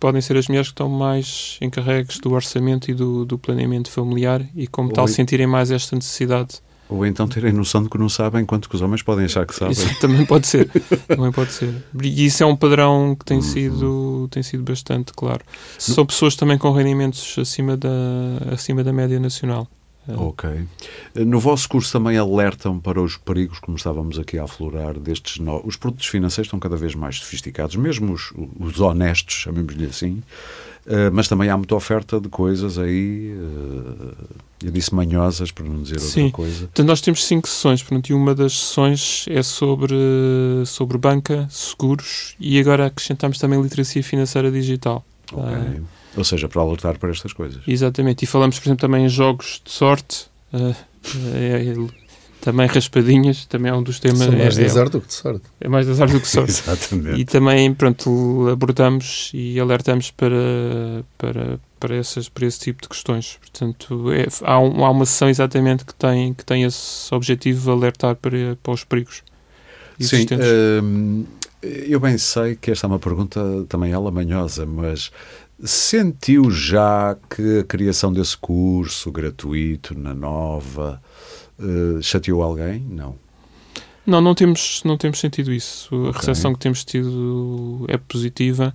podem ser as mulheres que estão mais encarregues do orçamento e do, do planeamento familiar e, como Ou tal, sentirem mais esta necessidade. Ou então terem noção de que não sabem, enquanto que os homens podem achar que sabem. Isso também pode ser. também pode ser. E isso é um padrão que tem, Uhum. sido, tem sido bastante claro. São pessoas também com rendimentos acima da, acima da média nacional. Ok. No vosso curso também alertam para os perigos, como estávamos aqui a aflorar, destes no... Os produtos financeiros estão cada vez mais sofisticados, mesmo os, os honestos, chamemos-lhe assim, Uh, mas também há muita oferta de coisas aí, uh, eu disse manhosas, para não dizer Sim. outra coisa. Portanto, nós temos cinco sessões, portanto, e uma das sessões é sobre, sobre banca, seguros e agora acrescentamos também literacia financeira digital. Ok. Ah, Ou seja, para alertar para estas coisas. exatamente. E falamos, por exemplo, também em jogos de sorte, ah, é- é- também raspadinhas, também é um dos temas. São mais é, é- azar do que de sorte. é mais azar do que sorte. Exatamente. E também, pronto, abordamos e alertamos para, para, para, essas, para esse tipo de questões. Portanto, é- há, um- há uma sessão exatamente que tem, que tem esse objetivo de alertar para, para os perigos Sim, existentes. hum, eu bem sei que esta é uma pergunta também ela manhosa, mas sentiu já que a criação desse curso gratuito na Nova eh, chateou alguém? Não. Não, não temos, não temos sentido isso. A Ok. recepção que temos tido é positiva.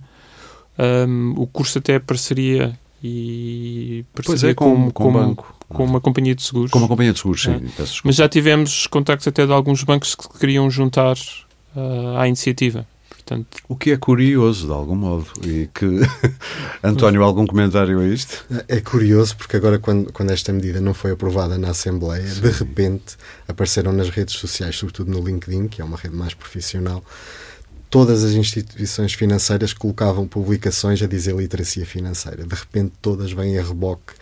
Um, o curso até é parceria e pois é, com, com, com, banco. com uma companhia de seguros. Com uma companhia de seguros, sim. É. Mas já tivemos contactos até de alguns bancos que queriam juntar uh, à iniciativa. Portanto... O que é curioso, de algum modo. E que. António, algum comentário a isto? É curioso porque agora, quando, quando esta medida não foi aprovada na Assembleia, Sim. de repente apareceram nas redes sociais, sobretudo no LinkedIn, que é uma rede mais profissional, todas as instituições financeiras colocavam publicações a dizer literacia financeira. De repente, todas vêm a reboque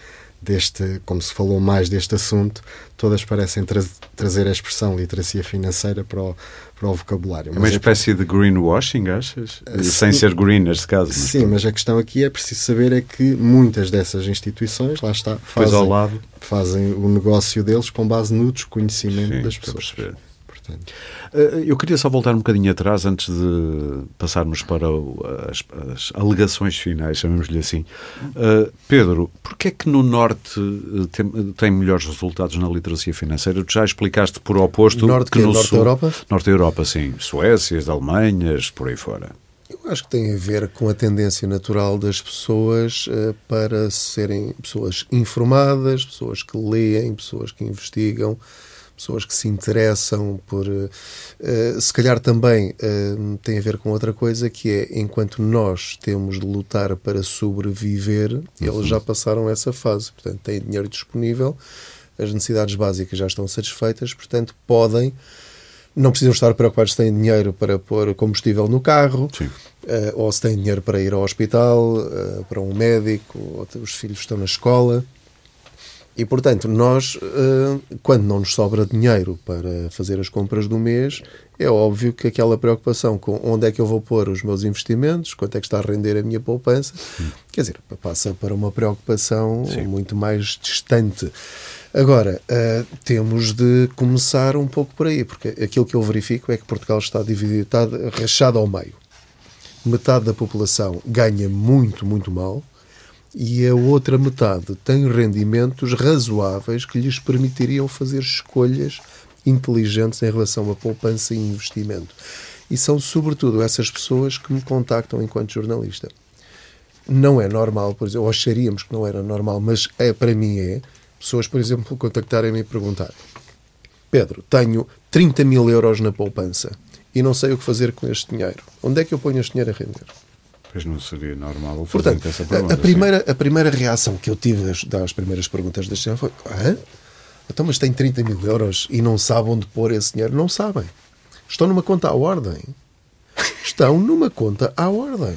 deste, como se falou mais deste assunto, todas parecem tra trazer a expressão literacia financeira para o, para o vocabulário. Mas uma é espécie de greenwashing, achas? Uh, Sem ser green, neste caso. Sim, mas a questão aqui é preciso saber é que muitas dessas instituições, lá está, fazem, fazem o negócio deles com base no desconhecimento Sim, das pessoas. Eh, eu queria só voltar um bocadinho atrás antes de passarmos para as, as alegações finais, chamemos-lhe assim. Uh, Pedro, porquê é que no Norte eh, tem, tem, melhores resultados na literacia financeira? Tu já explicaste por oposto norte, que, no Norte Sul... Europa? Norte da Europa, sim. Suécias, Alemanhas, por aí fora. Eu acho que tem a ver com a tendência natural das pessoas uh, para serem pessoas informadas, pessoas que leem, pessoas que investigam, pessoas que se interessam por. Uh, se calhar também uh, tem a ver com outra coisa que é enquanto nós temos de lutar para sobreviver, uhum. eles já passaram essa fase. Portanto, têm dinheiro disponível, as necessidades básicas já estão satisfeitas, portanto, podem. Não precisam estar preocupados se têm dinheiro para pôr combustível no carro, uh, ou se têm dinheiro para ir ao hospital, para um médico, ou os filhos estão na escola. E, portanto, nós, eh, quando não nos sobra dinheiro para fazer as compras do mês, é óbvio que aquela preocupação com onde é que eu vou pôr os meus investimentos, quanto é que está a render a minha poupança, quer dizer, passa para uma preocupação Sim. muito mais distante. Agora, uh, temos de começar um pouco por aí, porque aquilo que eu verifico é que Portugal está dividido, está rachado ao meio. Metade da população ganha muito, muito mal, e a outra metade tem rendimentos razoáveis que lhes permitiriam fazer escolhas inteligentes em relação a poupança e investimento. E são, sobretudo, essas pessoas que me contactam enquanto jornalista. Não é normal, por exemplo, ou acharíamos que não era normal, mas é, para mim é, pessoas, por exemplo, contactarem-me e perguntar Pedro, tenho 30 mil euros na poupança e não sei o que fazer com este dinheiro. Onde é que eu ponho este dinheiro a render? Pois não seria normal Portanto, essa pergunta. A, primeira, a primeira reação que eu tive das, das primeiras perguntas deste ano foi: Hã? Então, mas tem 30 mil euros e não sabe onde pôr esse dinheiro? Não sabem. Estão numa conta à ordem. Estão numa conta à ordem.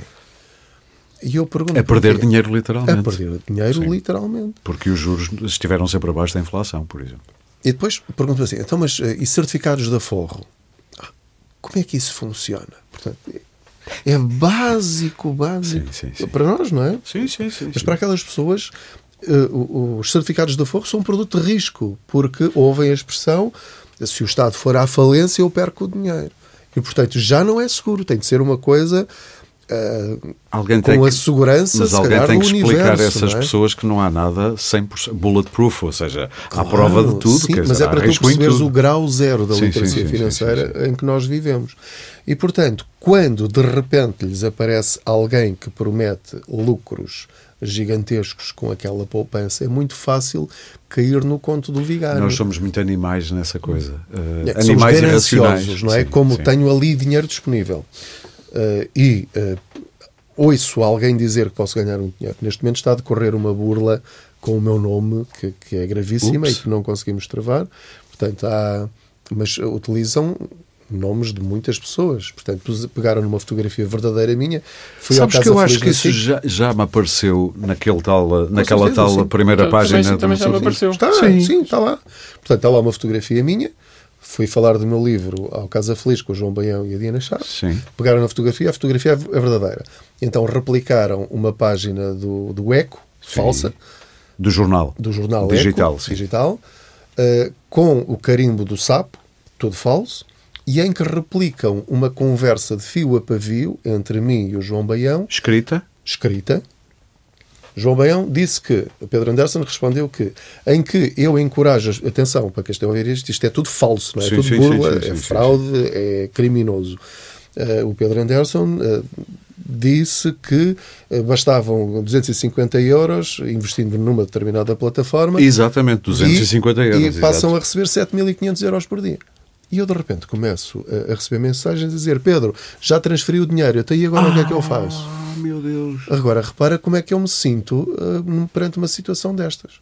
E eu pergunto. É perder porquê? dinheiro, literalmente. É perder dinheiro, Sim. literalmente. Porque os juros estiveram sempre abaixo da inflação, por exemplo. E depois pergunto assim: então, mas eh, e certificados de aforro? Ah, como é que isso funciona? Portanto, é básico, básico. Sim, sim, sim. Para nós, não é? Sim, sim, sim. Mas para aquelas pessoas, uh, os certificados de aforro são um produto de risco, porque ouvem a expressão: se o Estado for à falência, eu perco o dinheiro. E, portanto, já não é seguro. Tem de ser uma coisa. Uh, alguém com a que, segurança mas alguém tem que explicar a essas é? pessoas que não há nada 100% bulletproof, ou seja, claro, há prova de tudo. Sim, mas dizer, é para tu perceberes o grau zero da sim, literacia sim, financeira em que nós vivemos. E, portanto, quando de repente lhes aparece alguém que promete lucros gigantescos com aquela poupança, é muito fácil cair no conto do vigário. Nós somos muito animais nessa coisa. Uh, é, animais irracionais. não é? Como tenho ali dinheiro disponível uh, e uh, ouço alguém dizer que posso ganhar um dinheiro. Neste momento está a decorrer uma burla com o meu nome, que, que é gravíssima Ups. e que não conseguimos travar. Portanto, há, mas utilizam nomes de muitas pessoas. Portanto, pegaram numa fotografia verdadeira minha. Fui Sabes que eu acho que isso já, já me apareceu naquele tal, naquela certeza, tal sim. primeira então, página. Também, também já me apareceu. Está, sim. sim, está lá. Portanto, está lá uma fotografia minha. Fui falar do meu livro ao Casa Feliz com o João Baião e a Diana Chaves. Sim. Pegaram na fotografia, a fotografia é verdadeira. Então replicaram uma página do, do Eco, sim. falsa. Do jornal. Do jornal digital, Eco, digital uh, com o carimbo do sapo, todo falso, e em que replicam uma conversa de fio a pavio entre mim e o João Baião. Escrita? Escrita. João Baião disse que, Pedro Anderson respondeu que, em que eu encorajo, atenção, para quem esteja a ouvir isto, isto é tudo falso, não é? é sim, tudo sim, burla, sim, é fraude, é criminoso. Uh, o Pedro Anderson uh, disse que eh, bastavam 250 euros investindo numa determinada plataforma. Exatamente, 250 e, euros. E passam exato. a receber 7.500 euros por dia. E eu de repente começo a, receber mensagens a dizer: Pedro, já transferi o dinheiro, até aí agora ah, o que é que eu faço? meu Deus. Agora repara como é que eu me sinto uh, perante uma situação destas.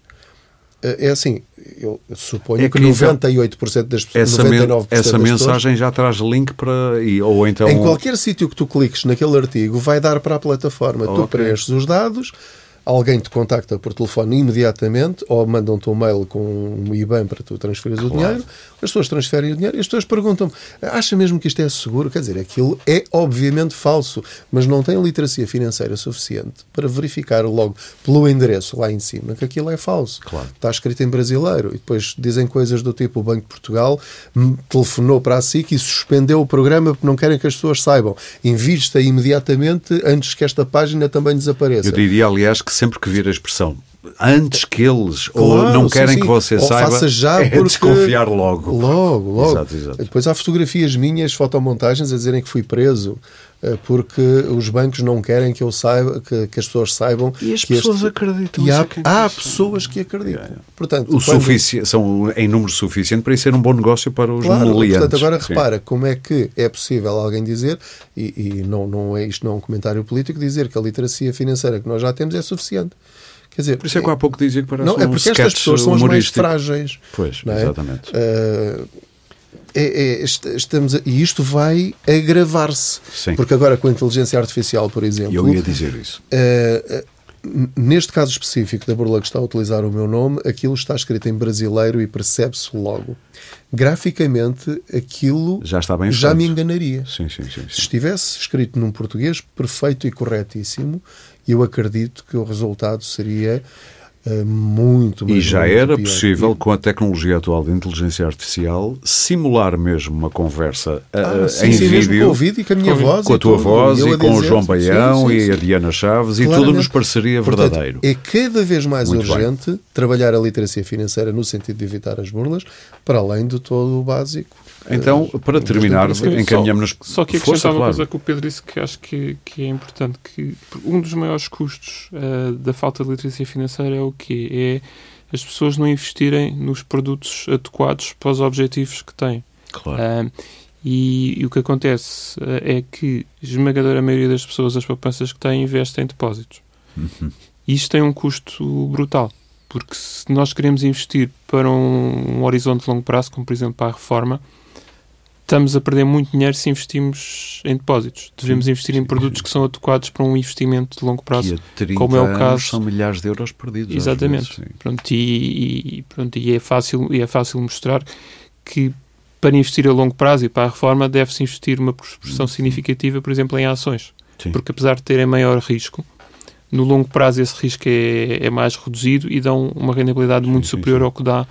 Uh, é assim, eu, suponho é que, que 98% das pessoas, essa 99% essa das mensagem pessoas, já traz link para. E, ou então. Em qualquer sítio que tu cliques naquele artigo, vai dar para a plataforma. Okay. Tu preenches os dados alguém te contacta por telefone imediatamente ou mandam-te um mail com um IBAN para tu transferires claro. o dinheiro, as pessoas transferem o dinheiro e as pessoas perguntam acha mesmo que isto é seguro? Quer dizer, aquilo é obviamente falso, mas não tem literacia financeira suficiente para verificar logo pelo endereço lá em cima que aquilo é falso. Claro. Está escrito em brasileiro e depois dizem coisas do tipo o Banco de Portugal telefonou para a SIC e suspendeu o programa porque não querem que as pessoas saibam. Invista imediatamente antes que esta página também desapareça. Eu diria, aliás, que sempre que vir a expressão antes que eles claro, ou não querem sim, sim. que você ou saiba faça já é porque... desconfiar logo logo, logo exato, exato. depois há fotografias minhas fotomontagens a dizerem que fui preso porque os bancos não querem que eu saiba que, que as pessoas saibam e as pessoas este... acreditam e há, há pessoas que acreditam yeah. portanto o quando... sufici... são em número suficiente para isso ser um bom negócio para os claro, portanto agora sim. repara como é que é possível alguém dizer e, e não não é isto não é um comentário político dizer que a literacia financeira que nós já temos é suficiente Quer dizer, Por isso é que há pouco dizia que parece não, um é porque estas pessoas são as mais frágeis. Pois, é? exatamente. Uh, é, é, estamos a, e isto vai agravar-se. Porque agora com a inteligência artificial, por exemplo. Eu ia dizer isso. Uh, neste caso específico da Burla que está a utilizar o meu nome, aquilo está escrito em brasileiro e percebe-se logo. Graficamente, aquilo já, está bem já me enganaria. Sim, sim, sim, Se estivesse escrito num português perfeito e corretíssimo, eu acredito que o resultado seria uh, muito E já muito era possível, com a tecnologia atual de inteligência artificial, simular mesmo uma conversa uh, ah, sim, em sim, vídeo. com o vídeo e com a minha voz. Com a tua voz e, com o João Baião sim, e a Diana Chaves Claramente. e tudo nos pareceria Portanto, verdadeiro. É cada vez mais muito urgente bem. trabalhar a literacia financeira no sentido de evitar as burlas, para além de todo o básico então, para terminar, encaminhamos-nos. Só, só que acrescentar uma claro. coisa que o Pedro disse que acho que, que é importante: que um dos maiores custos uh, da falta de literacia financeira é o quê? É as pessoas não investirem nos produtos adequados para os objetivos que têm. Claro. Uh, e, e, o que acontece uh, é que a esmagadora maioria das pessoas, as poupanças que têm, investem em depósitos. Uhum. Isto tem um custo brutal. Porque se nós queremos investir para um, um horizonte de longo prazo, como por exemplo para a reforma, estamos a perder muito dinheiro se investimos em depósitos. Devemos sim, investir sim, em produtos sim. que são adequados para um investimento de longo prazo, como é o caso. São milhares de euros perdidos. Exatamente. Vezes, pronto, e, e, pronto, e é fácil e é fácil mostrar que para investir a longo prazo e para a reforma deve-se investir uma proporção significativa, por exemplo, em ações, porque apesar de terem maior risco, no longo prazo esse risco é, é mais reduzido e dão uma rentabilidade muito superior ao que dá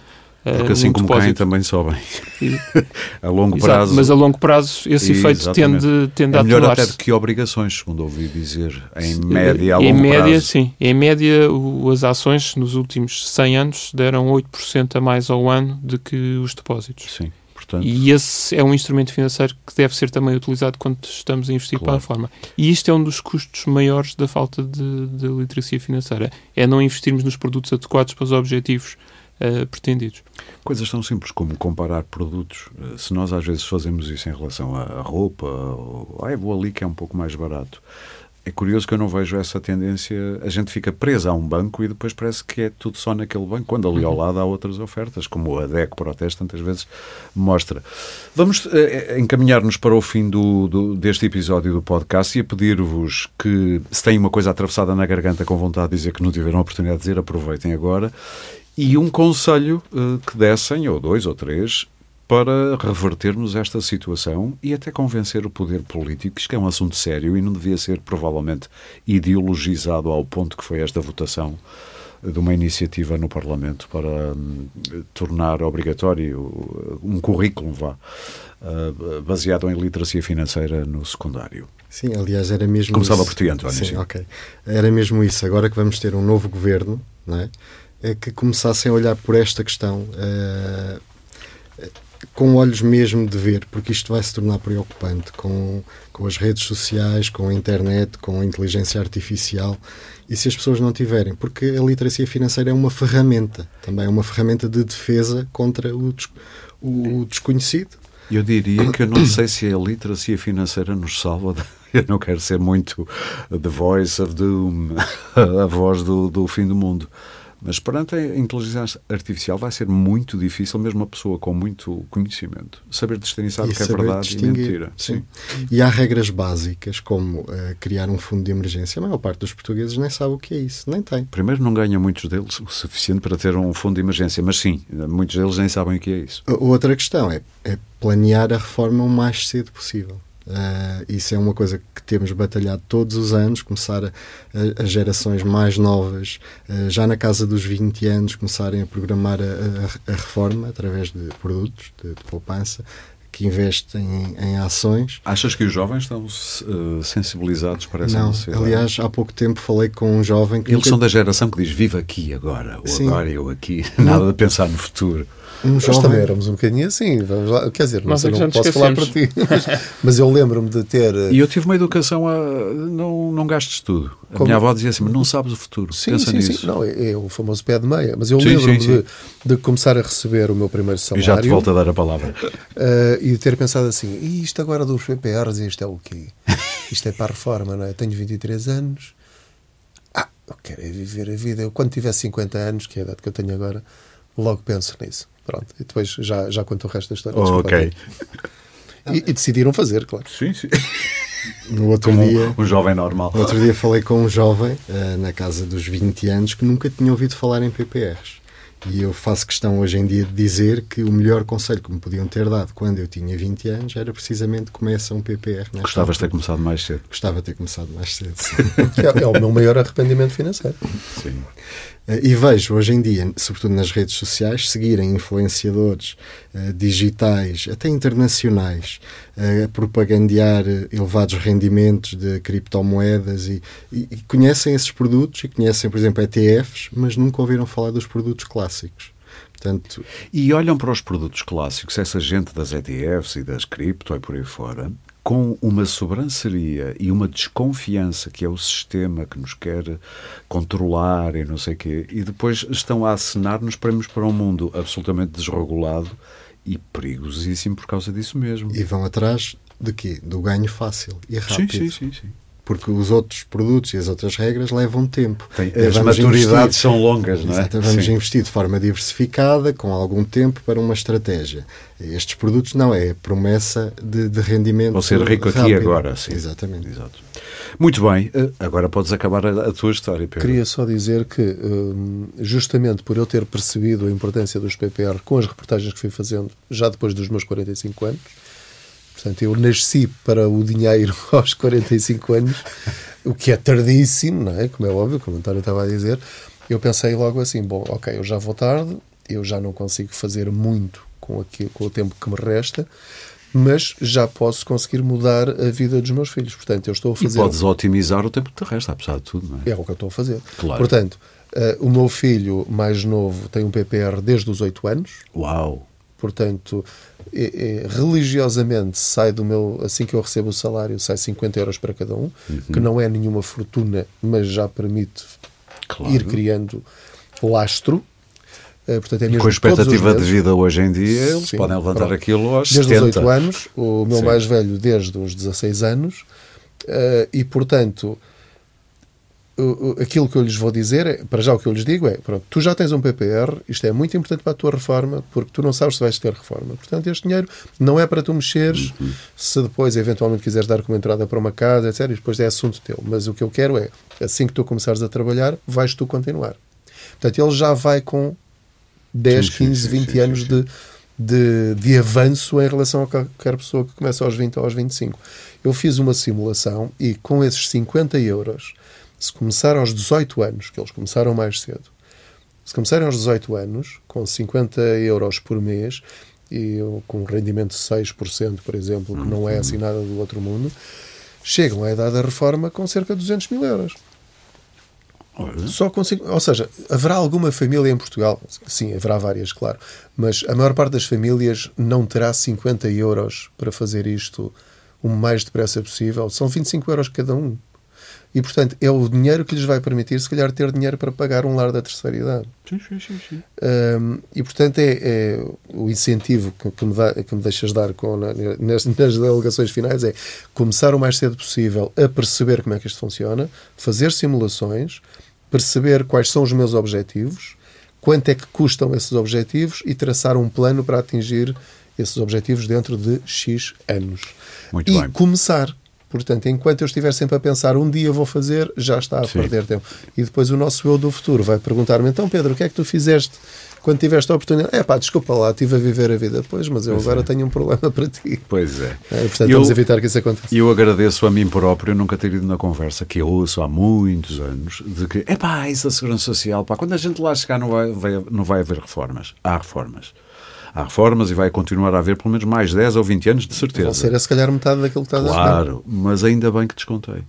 porque assim como depósito. caem também sobem. a longo Exato, prazo. Mas a longo prazo esse efeito tende, tende é a melhor até do que obrigações, segundo ouvi dizer, em média a longo em média, prazo. Sim, em média o, as ações nos últimos 100 anos deram 8% a mais ao ano do que os depósitos. Sim. Portanto... E esse é um instrumento financeiro que deve ser também utilizado quando estamos a investir claro. para a forma. E isto é um dos custos maiores da falta de, de literacia financeira. É não investirmos nos produtos adequados para os objetivos uh, pretendidos. Coisas tão simples como comparar produtos. Eh, se nós às vezes fazemos isso em relação à roupa, ou ah, vou ali que é um pouco mais barato. É curioso que eu não vejo essa tendência. A gente fica presa a um banco e depois parece que é tudo só naquele banco, quando ali ao uhum. lado há outras ofertas, como a DEC Proteste tantas vezes mostra. Vamos eh, encaminhar-nos para o fim do, do, deste episódio do podcast e a pedir-vos que, se têm uma coisa atravessada na garganta com vontade de dizer que não tiveram a oportunidade de dizer, aproveitem agora e um conselho uh, que dessem, ou dois ou três, para revertermos esta situação e até convencer o poder político, que é um assunto sério e não devia ser provavelmente ideologizado ao ponto que foi esta votação de uma iniciativa no Parlamento para um, tornar obrigatório um currículo vá, uh, baseado em literacia financeira no secundário. Sim, aliás, era mesmo Começava isso. por ti, António. Sim, sim, ok. Era mesmo isso. Agora que vamos ter um novo governo, não é? Que começassem a olhar por esta questão. Uh, com olhos mesmo de ver, porque isto vai se tornar preocupante com, com as redes sociais, com a internet, com a inteligência artificial. E se as pessoas não tiverem, porque a literacia financeira é uma ferramenta, também é uma ferramenta de defesa contra o, o desconhecido. Eu diria que eu não sei se a literacia financeira nos salva. Eu não quero ser muito the voice of doom, a voz do, do fim do mundo. Mas perante a inteligência artificial vai ser muito difícil, mesmo uma pessoa com muito conhecimento, saber distinguir o que é verdade e mentira. Sim. sim. E há regras básicas, como uh, criar um fundo de emergência. A maior parte dos portugueses nem sabe o que é isso, nem tem. Primeiro, não ganham muitos deles o suficiente para ter um fundo de emergência, mas sim, muitos deles nem sabem o que é isso. Outra questão é, é planear a reforma o mais cedo possível. Uh, isso é uma coisa que temos batalhado todos os anos, começar a, a, as gerações mais novas, uh, já na casa dos 20 anos, começarem a programar a, a reforma através de produtos de, de poupança, que investem em, em, ações. Achas que os jovens estão uh, sensibilizados para essa Não, necessidade? aliás, há pouco tempo falei com um jovem que... Eles nunca... são da geração que diz viva aqui agora, ou Sim. agora eu aqui, nada de pensar no futuro. Um Nós jovem... também éramos um bocadinho assim, vamos lá. quer dizer, não, sei, não posso falar para ti, mas, mas eu lembro-me de ter. E eu tive uma educação a. Não, não gastes tudo. A Como... minha avó dizia assim, mas não sabes o futuro. Sim, Pensa sim, nisso. sim. Não, é, é, o famoso pé de meia. Mas eu lembro-me de, de, começar a receber o meu primeiro salário. E já te volto a dar a palavra. Uh, e de ter pensado assim, e isto agora dos PPRs, isto é o quê? Isto é para a reforma, não é? Tenho 23 anos. Ah, eu quero é viver a vida. Eu, quando tiver 50 anos, que é a idade que eu tenho agora, logo penso nisso. Pronto, e depois já, já conto o resto da história. Oh, ok. E, e, decidiram fazer, claro. Sim, sim. No outro Como dia, um jovem normal. No outro dia falei com um jovem, uh, na casa dos 20 anos, que nunca tinha ouvido falar em PPRs. E eu faço questão hoje em dia de dizer que o melhor conselho que me podiam ter dado quando eu tinha 20 anos era precisamente começa um PPR. Gostavas de ter começado mais cedo. Gostava de ter começado mais cedo. é, é o meu maior arrependimento financeiro. Sim. Eh, e vejo hoje em dia, sobretudo nas redes sociais, seguirem influenciadores uh, digitais, até internacionais, uh, a propagandear elevados rendimentos de criptomoedas e, e, e, conhecem esses produtos e conhecem, por exemplo, ETFs, mas nunca ouviram falar dos produtos clássicos. Portanto, e olham para os produtos clássicos, essa gente das ETFs e das cripto e por aí fora, com uma sobranceria e uma desconfiança que é o sistema que nos quer controlar e não sei o quê, e depois estão a acenar-nos irmos para um mundo absolutamente desregulado e perigosíssimo por causa disso mesmo. E vão atrás de quê? Do ganho fácil e rápido. Sim, sim, sim. sim porque os outros produtos e as outras regras levam tempo. Tem, as maturidades são longas, não é? Exato, vamos Sim. investir de forma diversificada, com algum tempo, para uma estratégia. Estes produtos não, é promessa de, de rendimento. Vou ser rico rápido. aqui agora, sim. Exatamente. Exato. Muito bem, eh, agora podes acabar a, a tua história, Pedro. Queria só dizer que, hum, justamente por eu ter percebido a importância dos PPR com as reportagens que fui fazendo, já depois dos meus 45 anos, Portanto, eu nasci para o dinheiro aos 45 anos, o que é tardíssimo, não é? Como é óbvio, como o António estava a dizer. Eu pensei logo assim: bom, ok, eu já vou tarde, eu já não consigo fazer muito com, aqui, com o tempo que me resta, mas já posso conseguir mudar a vida dos meus filhos. Portanto, eu estou a fazer. E podes otimizar o tempo que te resta, apesar de tudo, não é? É o que eu estou a fazer. Claro. Portanto, uh, o meu filho mais novo tem um PPR desde os 8 anos. Uau! Portanto, é, é, religiosamente sai do meu, assim que eu recebo o salário, sai 50 euros para cada um, uhum. que não é nenhuma fortuna, mas já permite claro. ir criando lastro. Uh, portanto, é mesmo com a expectativa de vida hoje em dia, eles podem levantar pronto. aquilo aos Desde 70. os 8 anos, o meu Sim. mais velho desde os 16 anos, uh, e portanto aquilo que eu lhes vou dizer, é, para já o que eu lhes digo é, pronto, tu já tens um PPR, isto é muito importante para a tua reforma, porque tu não sabes se vais ter reforma. Portanto, este dinheiro não é para tu mexeres, uhum. se depois eventualmente quiseres dar como entrada para uma casa, etc, e depois é assunto teu. Mas o que eu quero é, assim que tu começares a trabalhar, vais tu continuar. Portanto, ele já vai com 10, sim, 15, sim, 20 sim, anos de, de, de avanço em relação a qualquer pessoa que começa aos 20 ou aos 25. Eu fiz uma simulação e com esses 50 euros se começar aos 18 anos, que eles começaram mais cedo, se começarem aos 18 anos, com 50 euros por mês, e com um rendimento de 6%, por exemplo, que não é uhum. assim nada do outro mundo, chegam à idade da reforma com cerca de 200 mil euros. Só consigo, ou seja, haverá alguma família em Portugal? Sim, haverá várias, claro. Mas a maior parte das famílias não terá 50 euros para fazer isto o mais depressa possível. São 25 euros cada um. E, portanto, é o dinheiro que lhes vai permitir, se calhar, ter dinheiro para pagar um lar da terceira idade. Sim, sim, sim. sim. Um, e, portanto, é, é o incentivo que, que, me dá, que me deixas dar com, na, nas, nas delegações finais é começar o mais cedo possível a perceber como é que isto funciona, fazer simulações, perceber quais são os meus objetivos, quanto é que custam esses objetivos e traçar um plano para atingir esses objetivos dentro de X anos. Muito e bem. começar. Portanto, enquanto eu estiver sempre a pensar um dia vou fazer, já está a Sim. perder tempo. E depois o nosso eu do futuro vai perguntar-me: então, Pedro, o que é que tu fizeste quando tiveste a oportunidade? É pá, desculpa lá, estive a viver a vida. Pois, mas eu Pois agora é. tenho um problema para ti. Pois é. É, portanto, Eu- vamos evitar que isso aconteça. E eu agradeço a mim próprio nunca ter ido na conversa que eu ouço há muitos anos de que, é pá, isso da Segurança Social, pá, quando a gente lá chegar não vai, vai- não vai haver reformas. Há reformas. Há reformas e vai continuar a haver pelo menos mais 10 ou 20 anos de Vão certeza. ser, a, se calhar, metade daquilo que estás a dizer. Claro, mas ainda bem que descontei.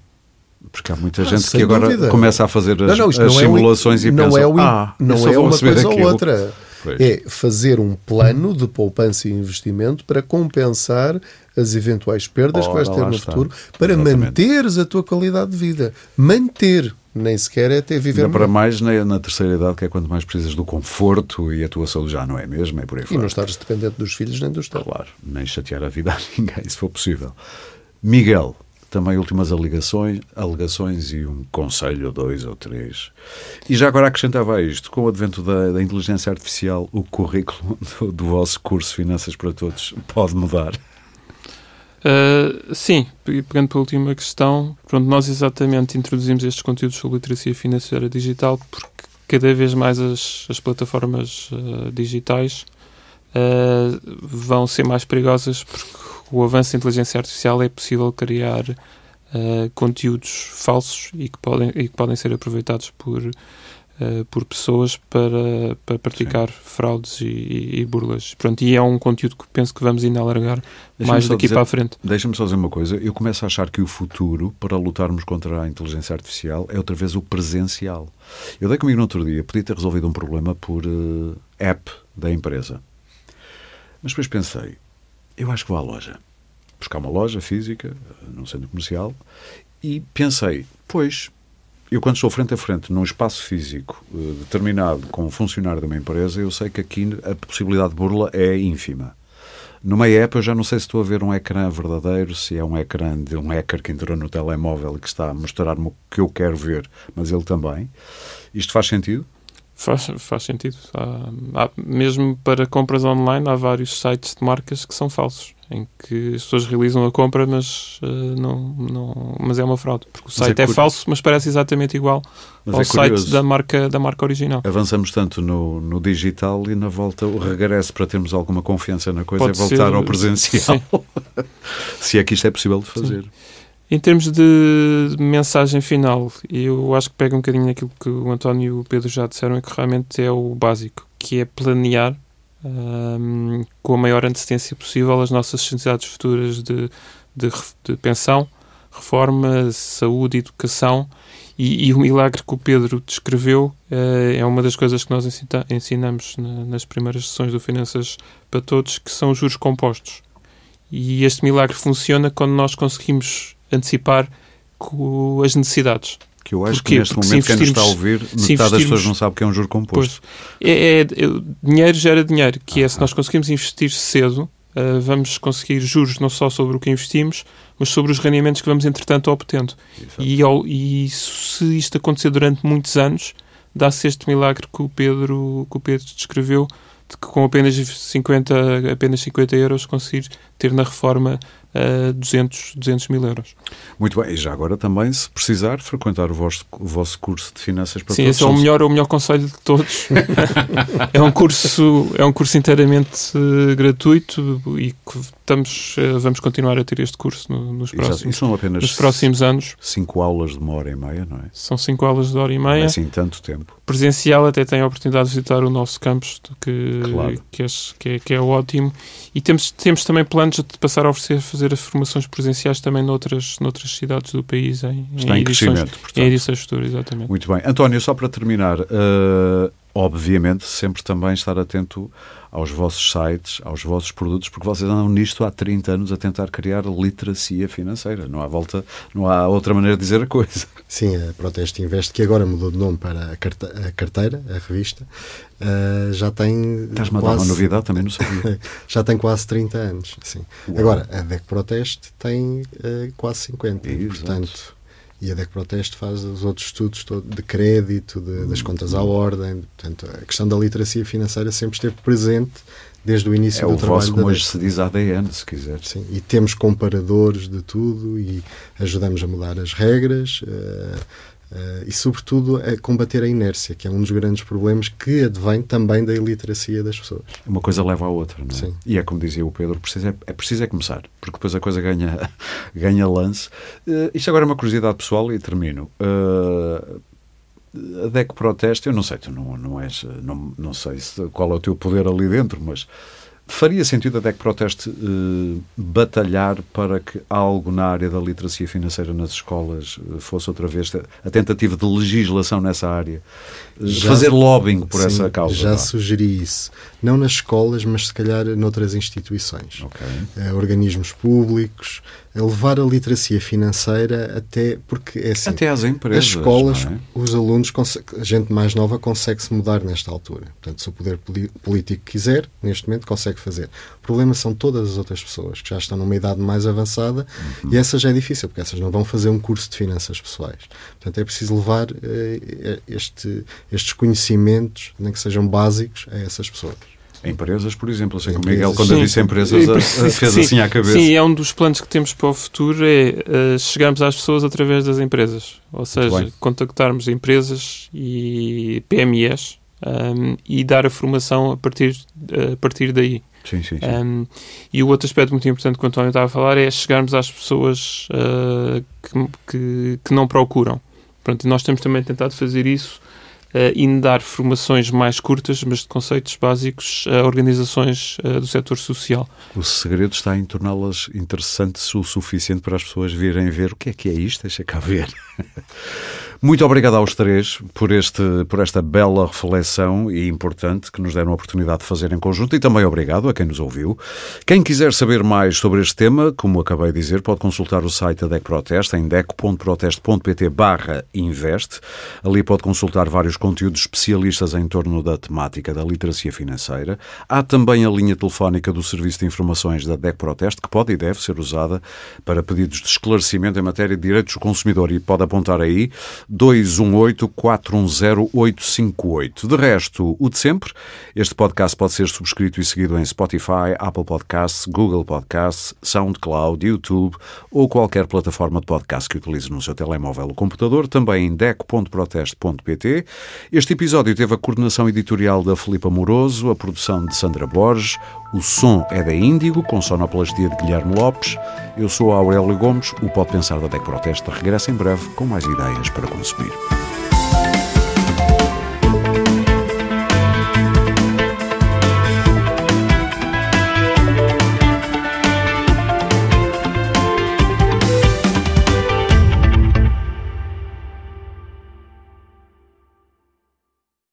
Porque há muita Ah, gente que agora dúvida. começa a fazer as, Não, não, as não é simulações e não pensa, é um- ah, não é uma coisa ou aquilo." outra. Pois. É fazer um plano de poupança e investimento para compensar as eventuais perdas que Ora, vais ter no está. futuro para Exatamente. manteres a tua qualidade de vida. Manter, nem sequer é ter viver Ainda para mais na, na terceira idade, que é quando mais precisas do conforto e a tua saúde já não é mesmo, é por aí E fora. não estares dependente dos filhos nem dos teus. Claro, nem chatear a vida a ninguém, se for possível. Miguel, também últimas alegações, alegações e um conselho, dois ou três. E já agora acrescentava a isto, com o advento da, da inteligência artificial, o currículo do, do vosso curso Finanças para Todos pode mudar. Uh, sim, pe- pegando pela última questão, pronto, nós exatamente introduzimos estes conteúdos sobre literacia financeira digital porque cada vez mais as, as plataformas uh, digitais uh, vão ser mais perigosas porque o avanço da inteligência artificial é possível criar conteúdos falsos e que podem, e que podem ser aproveitados por, uh, por pessoas para, para praticar fraudes e, e, e burlas. Pronto, e é um conteúdo que penso que vamos ainda alargar mais daqui dizer- para a frente. Deixa-me só dizer uma coisa. Eu começo a achar que o futuro, para lutarmos contra a inteligência artificial, é outra vez o presencial. Eu dei comigo no outro dia, podia ter resolvido um problema por eh, app da empresa. Mas depois pensei, eu acho que vou à loja. Buscar uma loja física, eh, num centro comercial, e pensei, pois, eu quando estou frente a frente num espaço físico eh, determinado com um funcionário de uma empresa, eu sei que aqui a possibilidade de burla é ínfima. Numa app eu já não sei se estou a ver um ecrã verdadeiro, se é um ecrã de um hacker que entrou no telemóvel e que está a mostrar-me o que eu quero ver, mas ele também. Isto faz sentido? Faz, faz sentido. Há, há- mesmo para compras online, há vários sites de marcas que são falsos, em que as pessoas realizam a compra, mas, eh, não, não, mas é uma fraude. Porque o Mas site é é, falso, mas parece exatamente igual Mas ao é site da marca, da marca original. Avançamos tanto no, no digital e na volta, o regresso para termos alguma confiança na coisa Pode é voltar ser- ao presencial. sim. se é que isto é possível de fazer. Em termos de mensagem final, eu acho que pega um bocadinho naquilo que o António e o Pedro já disseram e que realmente é o básico, que é planear ahm, com a maior antecedência possível as nossas necessidades futuras de, de, de pensão, reforma, saúde, educação e, e o milagre que o Pedro descreveu eh, é uma das coisas que nós ensita- ensinamos na- nas primeiras sessões do Finanças para Todos, que são os juros compostos. E este milagre funciona quando nós conseguimos antecipar as necessidades. Que eu acho Porquê? que neste Porque momento quem nos está a ouvir, metade das pessoas não sabe o que é um juro composto. É, é- é- dinheiro gera dinheiro, que é se nós conseguimos investir cedo, ah, vamos conseguir juros não só sobre o que investimos, mas sobre os rendimentos que vamos entretanto obtendo. E, ao- e se isto acontecer durante muitos anos, dá-se este milagre que o Pedro, que o Pedro descreveu, de que com apenas 50, apenas 50 euros conseguir ter na reforma ah, 200, 200 mil euros. Muito bem, e já agora também, se precisar, frequentar o vosso, o vosso curso de finanças para Sim, esse é o melhor, o melhor conselho de todos. é um curso, é um curso inteiramente eh, gratuito e estamos, eh, vamos continuar a ter este curso no- nos, próximos, E são apenas nos próximos anos. cinco aulas de uma hora e meia, não é? São cinco aulas de hora e Não é meia. assim tanto tempo. Presencial até tem a oportunidade de visitar o nosso campus, que, Claro. que, é, que, é, que é ótimo. E temos, temos também planos de passar a oferecer fazer as formações presenciais também noutras, noutras cidades do país em, Está em, em edições, portanto. em edições futuras, exatamente. Muito bem. António, só para terminar, uh, obviamente, sempre também estar atento aos vossos sites, aos vossos produtos, porque vocês andam nisto há 30 anos a tentar criar literacia financeira. Não há volta, não há outra maneira de dizer a coisa. Sim, a Proteste Invest, que agora mudou de nome para a carteira, a revista, uh, já tem. Estás-me a dar uma novidade, também não sabia. já tem quase 30 anos. Sim. Agora, a DEC Proteste tem uh, quase 50. Exato. Portanto e a DEC Proteste faz os outros estudos de crédito, de, das contas à ordem. Portanto, a questão da literacia financeira sempre esteve presente desde o início é do trabalho. É o vosso, como hoje se diz, ADN, se quiser. Sim, e temos comparadores de tudo e ajudamos a mudar as regras. Uh, Uh, e, sobretudo, a combater a inércia, que é um dos grandes problemas que advém também da iliteracia das pessoas. Uma coisa leva à outra, não é? Sim. E é como dizia o Pedro, precisa, é, é preciso é começar, porque depois a coisa ganha, ganha lance. Uh, isto agora é uma curiosidade pessoal e termino. Uh, a DEC protesta, eu não sei, tu não, não és, não, não sei se, qual é o teu poder ali dentro, mas Faria sentido a DEC Proteste uh, batalhar para que algo na área da literacia financeira nas escolas uh, fosse outra vez a tentativa de legislação nessa área? Já, fazer lobbying por sim, essa causa? Já sugeri isso. Não nas escolas, mas se calhar noutras instituições. Okay. Uh, organismos públicos, levar a literacia financeira até porque é assim, até às empresas, as escolas, é? os alunos, a gente mais nova consegue se mudar nesta altura. Portanto, se o poder político quiser, neste momento consegue fazer. O problema são todas as outras pessoas que já estão numa idade mais avançada uhum. e essa já é difícil porque essas não vão fazer um curso de finanças pessoais. Portanto, é preciso levar uh, este, estes conhecimentos, nem que sejam básicos, a essas pessoas. Empresas, por exemplo, eu sei que o Miguel, quando sim. disse empresas, sim, fez sim, assim à cabeça. Sim, é um dos planos que temos para o futuro, é uh, chegarmos às pessoas através das empresas. Ou seja, contactarmos empresas e PMEs um, ehm, e dar a formação a partir, a partir daí. Sim, sim, sim. Um, ehm, e o outro aspecto muito importante que o António estava a falar é chegarmos às pessoas uh, que, que, que, não procuram. Pronto, nós temos também tentado fazer isso uh, e dar formações mais curtas, mas de conceitos básicos a organizações uh, do setor social. O segredo está em torná-las interessantes o suficiente para as pessoas virem ver o que é que é isto, deixa cá ver. Muito obrigado aos três por, este, por esta bela reflexão e importante que nos deram a oportunidade de fazer em conjunto e também obrigado a quem nos ouviu. Quem quiser saber mais sobre este tema, como acabei de dizer, pode consultar o site da DEC Proteste em dec.proteste.pt barra invest. Ali pode consultar vários conteúdos especialistas em torno da temática da literacia financeira. Há também a linha telefónica do Serviço de Informações da DEC Proteste, que pode e deve ser usada para pedidos de esclarecimento em matéria de direitos do consumidor e pode apontar aí 218-410-858. De resto, o de sempre, este podcast pode ser subscrito e seguido em Spotify, Apple Podcasts, Google Podcasts, SoundCloud, YouTube ou qualquer plataforma de podcast que utilize no seu telemóvel ou computador, também em deco.proteste.pt. Este episódio teve a coordenação editorial da Filipa Moroso, a produção de Sandra Borges, o som é da Índigo, com sonoplastia de Guilherme Lopes. Eu sou Aurélio Gomes, o Pode Pensar da DEC Protesta regressa em breve com mais ideias para consumir.